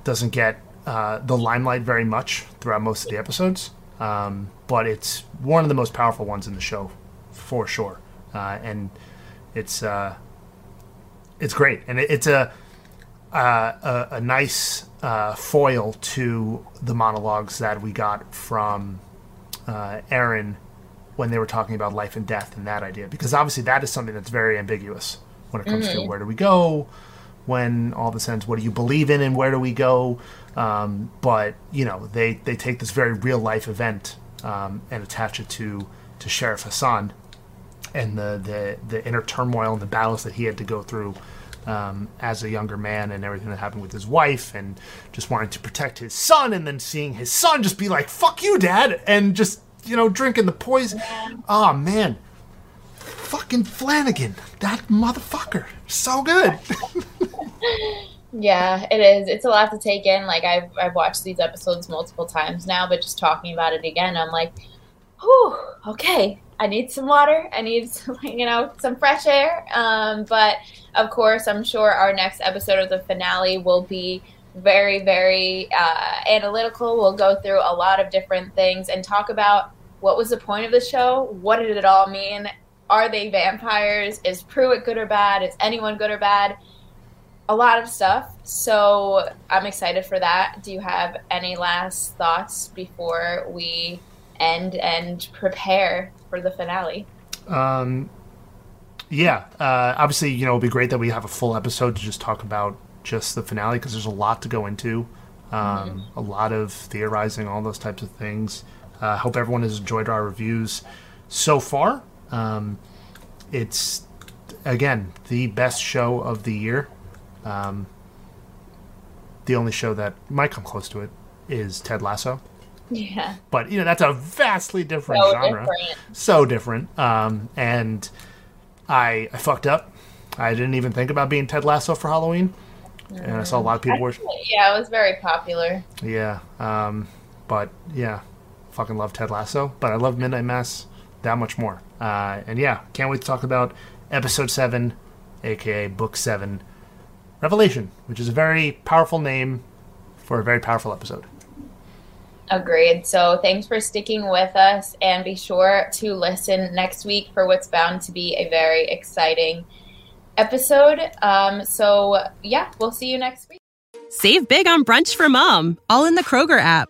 Speaker 4: doesn't get uh, the limelight very much throughout most of the episodes, um, but it's one of the most powerful ones in the show for sure, uh, and it's uh, it's great, and it, it's a uh, a, a nice uh, foil to the monologues that we got from uh, Erin when they were talking about life and death and that idea, because obviously that is something that's very ambiguous when it comes to where do we go, when all a sudden what do you believe in and where do we go. Um, but you know they they take this very real life event um, and attach it to to Sheriff Hassan and the, the the inner turmoil and the battles that he had to go through um, as a younger man and everything that happened with his wife and just wanting to protect his son and then seeing his son just be like fuck you dad and just you know drinking the poison. Oh man. Fucking flanagan that motherfucker. So good (laughs)
Speaker 3: Yeah, it is. It's a lot to take in. Like I've I've watched these episodes multiple times now, but just talking about it again, I'm like, whew, okay, I need some water. I need (laughs) some, you know, some fresh air. Um, but of course, I'm sure our next episode of the finale will be very, very uh, analytical. We'll go through a lot of different things and talk about what was the point of the show? What did it all mean? Are they vampires? Is Pruitt good or bad? Is anyone good or bad? A lot of stuff. So I'm excited for that. Do you have any last thoughts before we end and prepare for the finale?
Speaker 4: Um, yeah, uh, obviously, you know, it'll be great that we have a full episode to just talk about just the finale because there's a lot to go into, um, mm-hmm. a lot of theorizing, all those types of things. I uh, hope everyone has enjoyed our reviews so far. Um, it's again the best show of the year. Um, the only show that might come close to it is Ted Lasso.
Speaker 3: Yeah.
Speaker 4: But you know that's a vastly different so genre. Different. So different. Um, and I I fucked up. I didn't even think about being Ted Lasso for Halloween, mm. and I saw a lot of people
Speaker 3: were. Yeah, it was very popular.
Speaker 4: Yeah. Um, but yeah, fucking love Ted Lasso, but I love Midnight Mass that much more. Uh, and yeah, can't wait to talk about episode seven, aka book seven, Revelation, which is a very powerful name for a very powerful episode.
Speaker 3: Agreed. So thanks for sticking with us and be sure to listen next week for what's bound to be a very exciting episode. Um, so yeah, we'll see you next week.
Speaker 5: Save big on brunch for mom, all in the Kroger app.